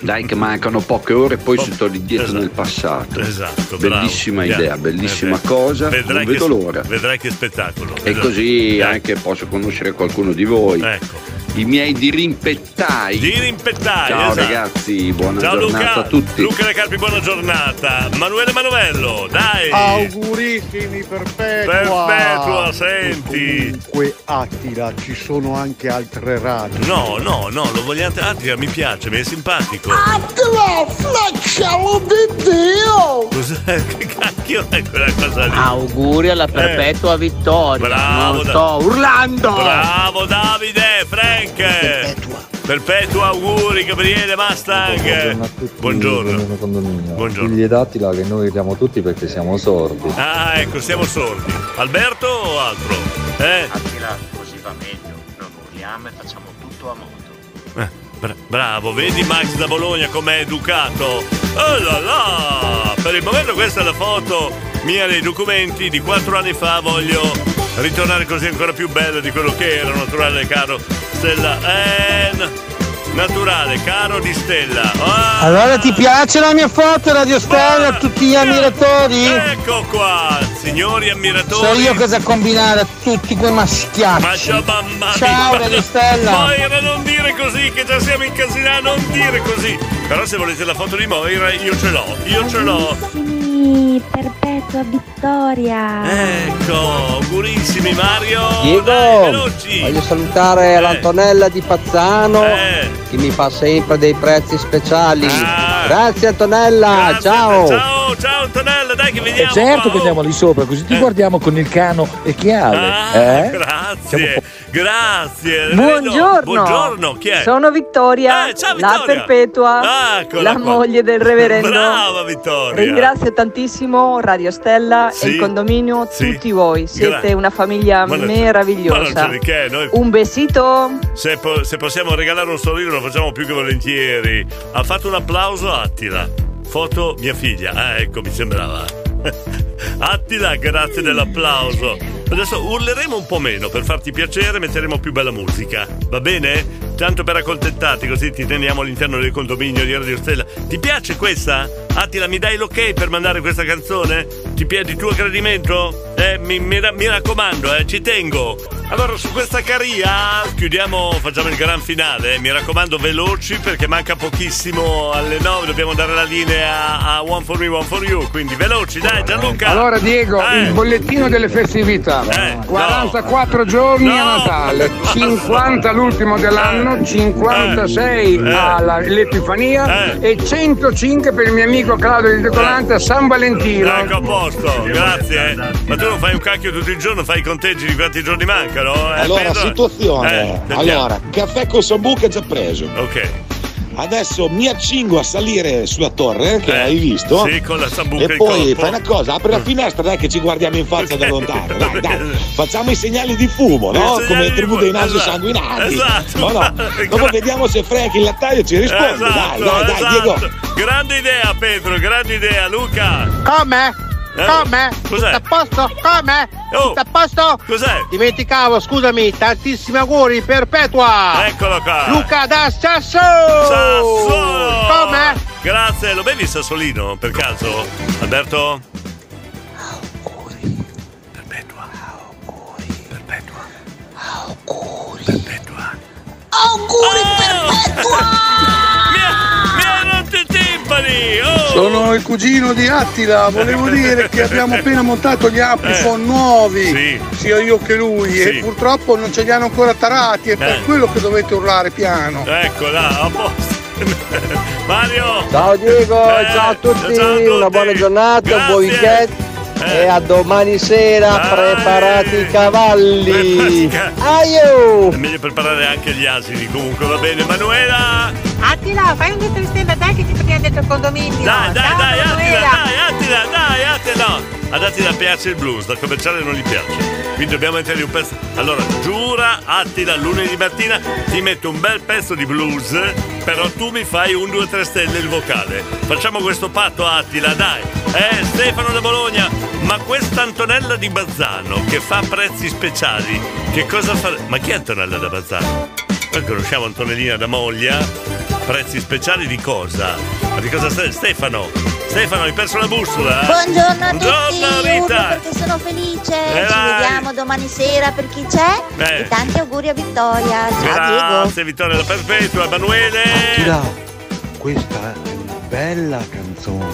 Dai che mancano poche ore e poi si torni indietro nel passato. Esatto, Bellissima bravo. idea, Eh, bellissima beh, cosa. vedrai non vedo che- l'ora. Vedrai che spettacolo. E vedrai. così Eh, anche posso conoscere qualcuno di voi. Ecco. I miei dirimpettai. Dirimpettai, Ciao esatto. ragazzi, buona Ciao giornata Luca, a tutti. Luca Le Carpi, buona giornata. Manuele Manovello, dai. Augurissimi perpetua! Perpetua, senti. Comunque Attila, ci sono anche altre radio. No, no, no, lo vogliamo. Attila, mi piace, mi è simpatico. Attila, flaccialo di Dio! Cos'è? Che cacchio è quella cosa lì? Auguri alla perpetua vittoria. Bravo, non Da- sto urlando. Bravo Davide, Frank. Perpetua auguri Gabriele Mustang. Buongiorno a tutti. Buongiorno. condominio. Buongiorno. Figli d'Attila che noi vediamo tutti perché siamo sordi. Ah, ecco, siamo sordi. Alberto o altro? Eh? Attila, così bra- bravo, vedi Max da Bologna com'è educato? Oh là là! Per il momento questa è la foto mia nei documenti di quattro anni fa, voglio ritornare così ancora più bello di quello che era, naturale caro Stella. N- naturale, caro di Stella. Ah, Allora ti piace la mia foto, Radio Stella, a tutti gli ammiratori? ecco qua, signori ammiratori. So io cosa combinare a tutti quei maschiacci. Ma ciao mamma Ciao. Radio Stella. Moira, non dire così, che già siamo incasinati, non dire così. Però se volete la foto di Moira, io ce l'ho, io ce l'ho. Sì, perpetua vittoria. Ecco, augurissimi Mario. Dai, Diego, veloci. voglio salutare l'Antonella di Pazzano Eh. che mi fa sempre dei prezzi speciali. Ah. Grazie Antonella, ciao. Ciao, ciao Antonella, dai che E vediamo. certo qua, che andiamo lì sopra, così ti guardiamo con il cano e chiave. Ah, eh? grazie, grazie. Buongiorno. Buongiorno, chi è? Sono Vittoria, Eh, ciao, la Vittoria. perpetua, Eccola la qua. moglie del reverendo. Brava Vittoria. Ringrazio tantissimo Radio Stella Sì. e il condominio, Sì. tutti voi. Siete Grazie. una famiglia Ma meravigliosa. ma che, noi- Un besito. Se, po- se possiamo regalare un sorriso lo facciamo più che volentieri. Ha fatto un applauso Attila. Foto mia figlia. Ah, ecco, mi sembrava. Attila, grazie dell'applauso. Adesso urleremo un po' meno per farti piacere, metteremo più bella musica. Va bene? Tanto per accontentarti, così ti teniamo all'interno del condominio di Radio Stella. Ti piace questa? Attila, mi dai l'ok per mandare questa canzone? Ti piace di tuo gradimento? Eh, mi, mi mi raccomando, eh, ci tengo. Allora, su questa caria chiudiamo, facciamo il gran finale. Mi raccomando, veloci perché manca pochissimo alle 9. Dobbiamo dare la linea a One for Me, One for You. Quindi veloci, dai, Gianluca. Allora Diego, Eh. il bollettino delle festività. 44 giorni a Natale, 50 l'ultimo dell'anno, 56 Eh. all'Epifania e 105 per il mio amico Claudio di Decolante a San Valentino. Ecco a posto, grazie. eh. Ma tu non fai un cacchio tutto il giorno, fai i conteggi di quanti giorni mancano? eh, Allora, Pedro? situazione. Eh, allora, caffè con sambuca già preso. Ok. Adesso mi accingo a salire sulla torre, che hai visto. Eh, Sì, con la sambuca E in poi corpo. fai una cosa, apri la finestra, dai che ci guardiamo in faccia da lontano. Dai, dai. Facciamo i segnali di fumo, no? Come di tribù dei nasi esatto. sanguinati. Esatto. No, no. Dopo vediamo se Frank il lattaio ci risponde. Esatto, dai, dai, dai, esatto. Diego. Grande idea, Pedro, grande idea, Luca. Come? Eh, Come? cos'è? Tutto a posto? Come? Oh. Tutto a posto? Cos'è? Dimenticavo, scusami, tantissimi auguri, perpetua! Eccolo qua. Luca da Sasso! Sassuolo! Come? Grazie, lo bevi il sassolino per caso? Alberto? Auguri perpetua! Mi hanno rotto i timpani! Oh! Sono il cugino di Attila, volevo dire che abbiamo appena montato gli Amplifon nuovi, Sì. sia io che lui, Sì. e purtroppo non ce li hanno ancora tarati, è per Eh. quello che dovete urlare piano. Ecco là, a posto. Mario! Ciao Diego, Eh, ciao a tutti, ciao a tutti. una buona giornata, un buon Grazie. weekend Eh. e a domani sera Dai. preparati i cavalli. Aio! È meglio preparare anche gli asini, comunque va bene. Manuela! Attila, fai un dito di stella, dai che ci prendiamo dentro il condominio. Dai, dai, Ciao, dai, Attila, dai, Attila, dai, Attila! Ad Attila piace il blues, dal commerciale non gli piace. Quindi dobbiamo mettergli un pezzo. Allora, giura, Attila, lunedì mattina ti metto un bel pezzo di blues, però tu mi fai un 2-3 stelle il vocale. Facciamo questo patto, Attila, dai. Eh, Stefano da Bologna, ma questa Antonella di Bazzano che fa prezzi speciali, che cosa fa? Ma chi è Antonella da Bazzano? Noi conosciamo Antonellina da Moglia. Prezzi speciali di cosa? Ma di cosa stai? Stefano! Stefano, hai perso la bussola? eh? Buongiorno a Buongiorno, tutti, Rita. perché sono felice. Eh, Ci vai. vediamo domani sera per chi c'è. Eh. E tanti auguri a Vittoria. Ciao Diego. Grazie Vittoria la Perpetua, Emanuele! Questa è una bella canzone.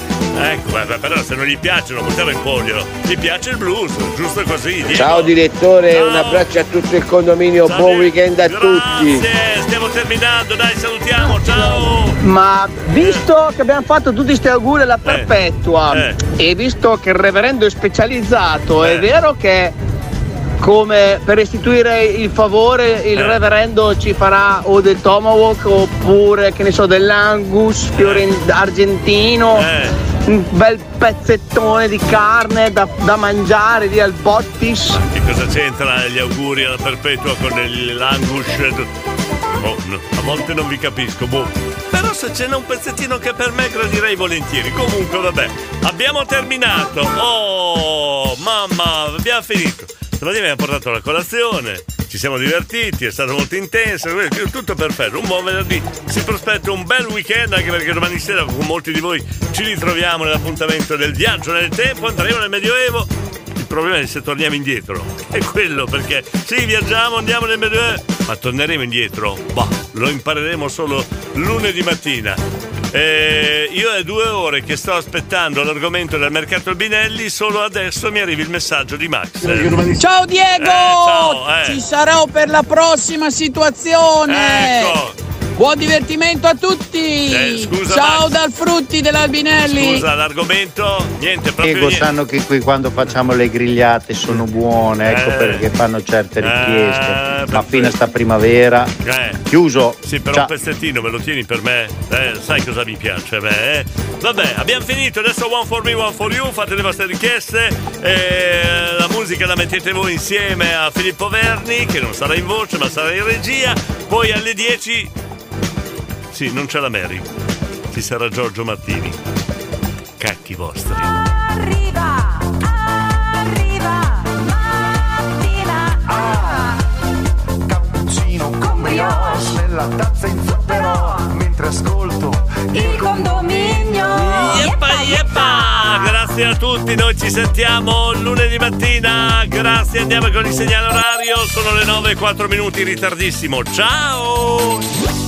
Ecco, beh, però se non gli piace non possiamo imporglielo. Gli piace il blues, giusto così. Diego. Ciao direttore, Ciao. un abbraccio a tutto il condominio, Ciao, buon weekend a tutti. Grazie, stiamo terminando, dai, salutiamo, ciao! Ma visto che abbiamo fatto tutti questi auguri alla perpetua Eh. e visto che il reverendo è specializzato, Eh. è vero che come per restituire il favore il Eh. reverendo ci farà o del tomahawk oppure che ne so dell'angus fioren- argentino Eh. un bel pezzettone di carne da, da mangiare lì al bottis Che cosa c'entra gli auguri alla perpetua con l'angus? Oh, no, a volte non vi capisco, boh. Però se ce n'è un pezzettino che per me gradirei volentieri. Comunque, vabbè, abbiamo terminato. Oh, mamma, abbiamo finito. Stamattina abbiamo portato la colazione, ci siamo divertiti, è stato molto intenso, tutto perfetto. Un buon venerdì. Si prospetta un bel weekend anche perché domani sera con molti di voi ci ritroviamo nell'appuntamento del viaggio nel tempo, andremo nel Medioevo. Il problema è se torniamo indietro. È quello perché sì, viaggiamo, andiamo nel Medioevo, ma torneremo indietro. Bah, lo impareremo solo lunedì mattina. Eh, io è due ore che sto aspettando l'argomento del mercato Albinelli, solo adesso mi arriva il messaggio di Max. Ciao Diego! Eh, ciao, eh. Ci sarò per la prossima situazione! Ecco. Buon divertimento a tutti! Eh, scusa, Ciao Max. dal Frutti dell'Albinelli! Scusa, l'argomento? Niente, proprio Diego niente. sanno che qui quando facciamo le grigliate sono buone, ecco Eh. perché fanno certe richieste. Eh, Ma fino a sta primavera. Eh. Chiuso. Sì, però Ciao. un pezzettino me lo tieni per me? Eh, sai cosa mi piace a me, eh? Vabbè, abbiamo finito, adesso one for me, one for you, fate le vostre richieste. Eh, la musica la mettete voi insieme a Filippo Verni, che non sarà in voce, ma sarà in regia. Poi alle 10. Sì, non c'è la Mary. Ci sarà Giorgio Martini. Cacchi vostri. Arriva, arriva, mattina. Ah, cappuccino con brioche nella tazza in zucchero mentre ascolto il condominio. Yeppa, yeppa! Grazie a tutti, noi ci sentiamo lunedì mattina. Grazie, andiamo con il segnale orario. Sono le 9 e 4 minuti, ritardissimo. Ciao!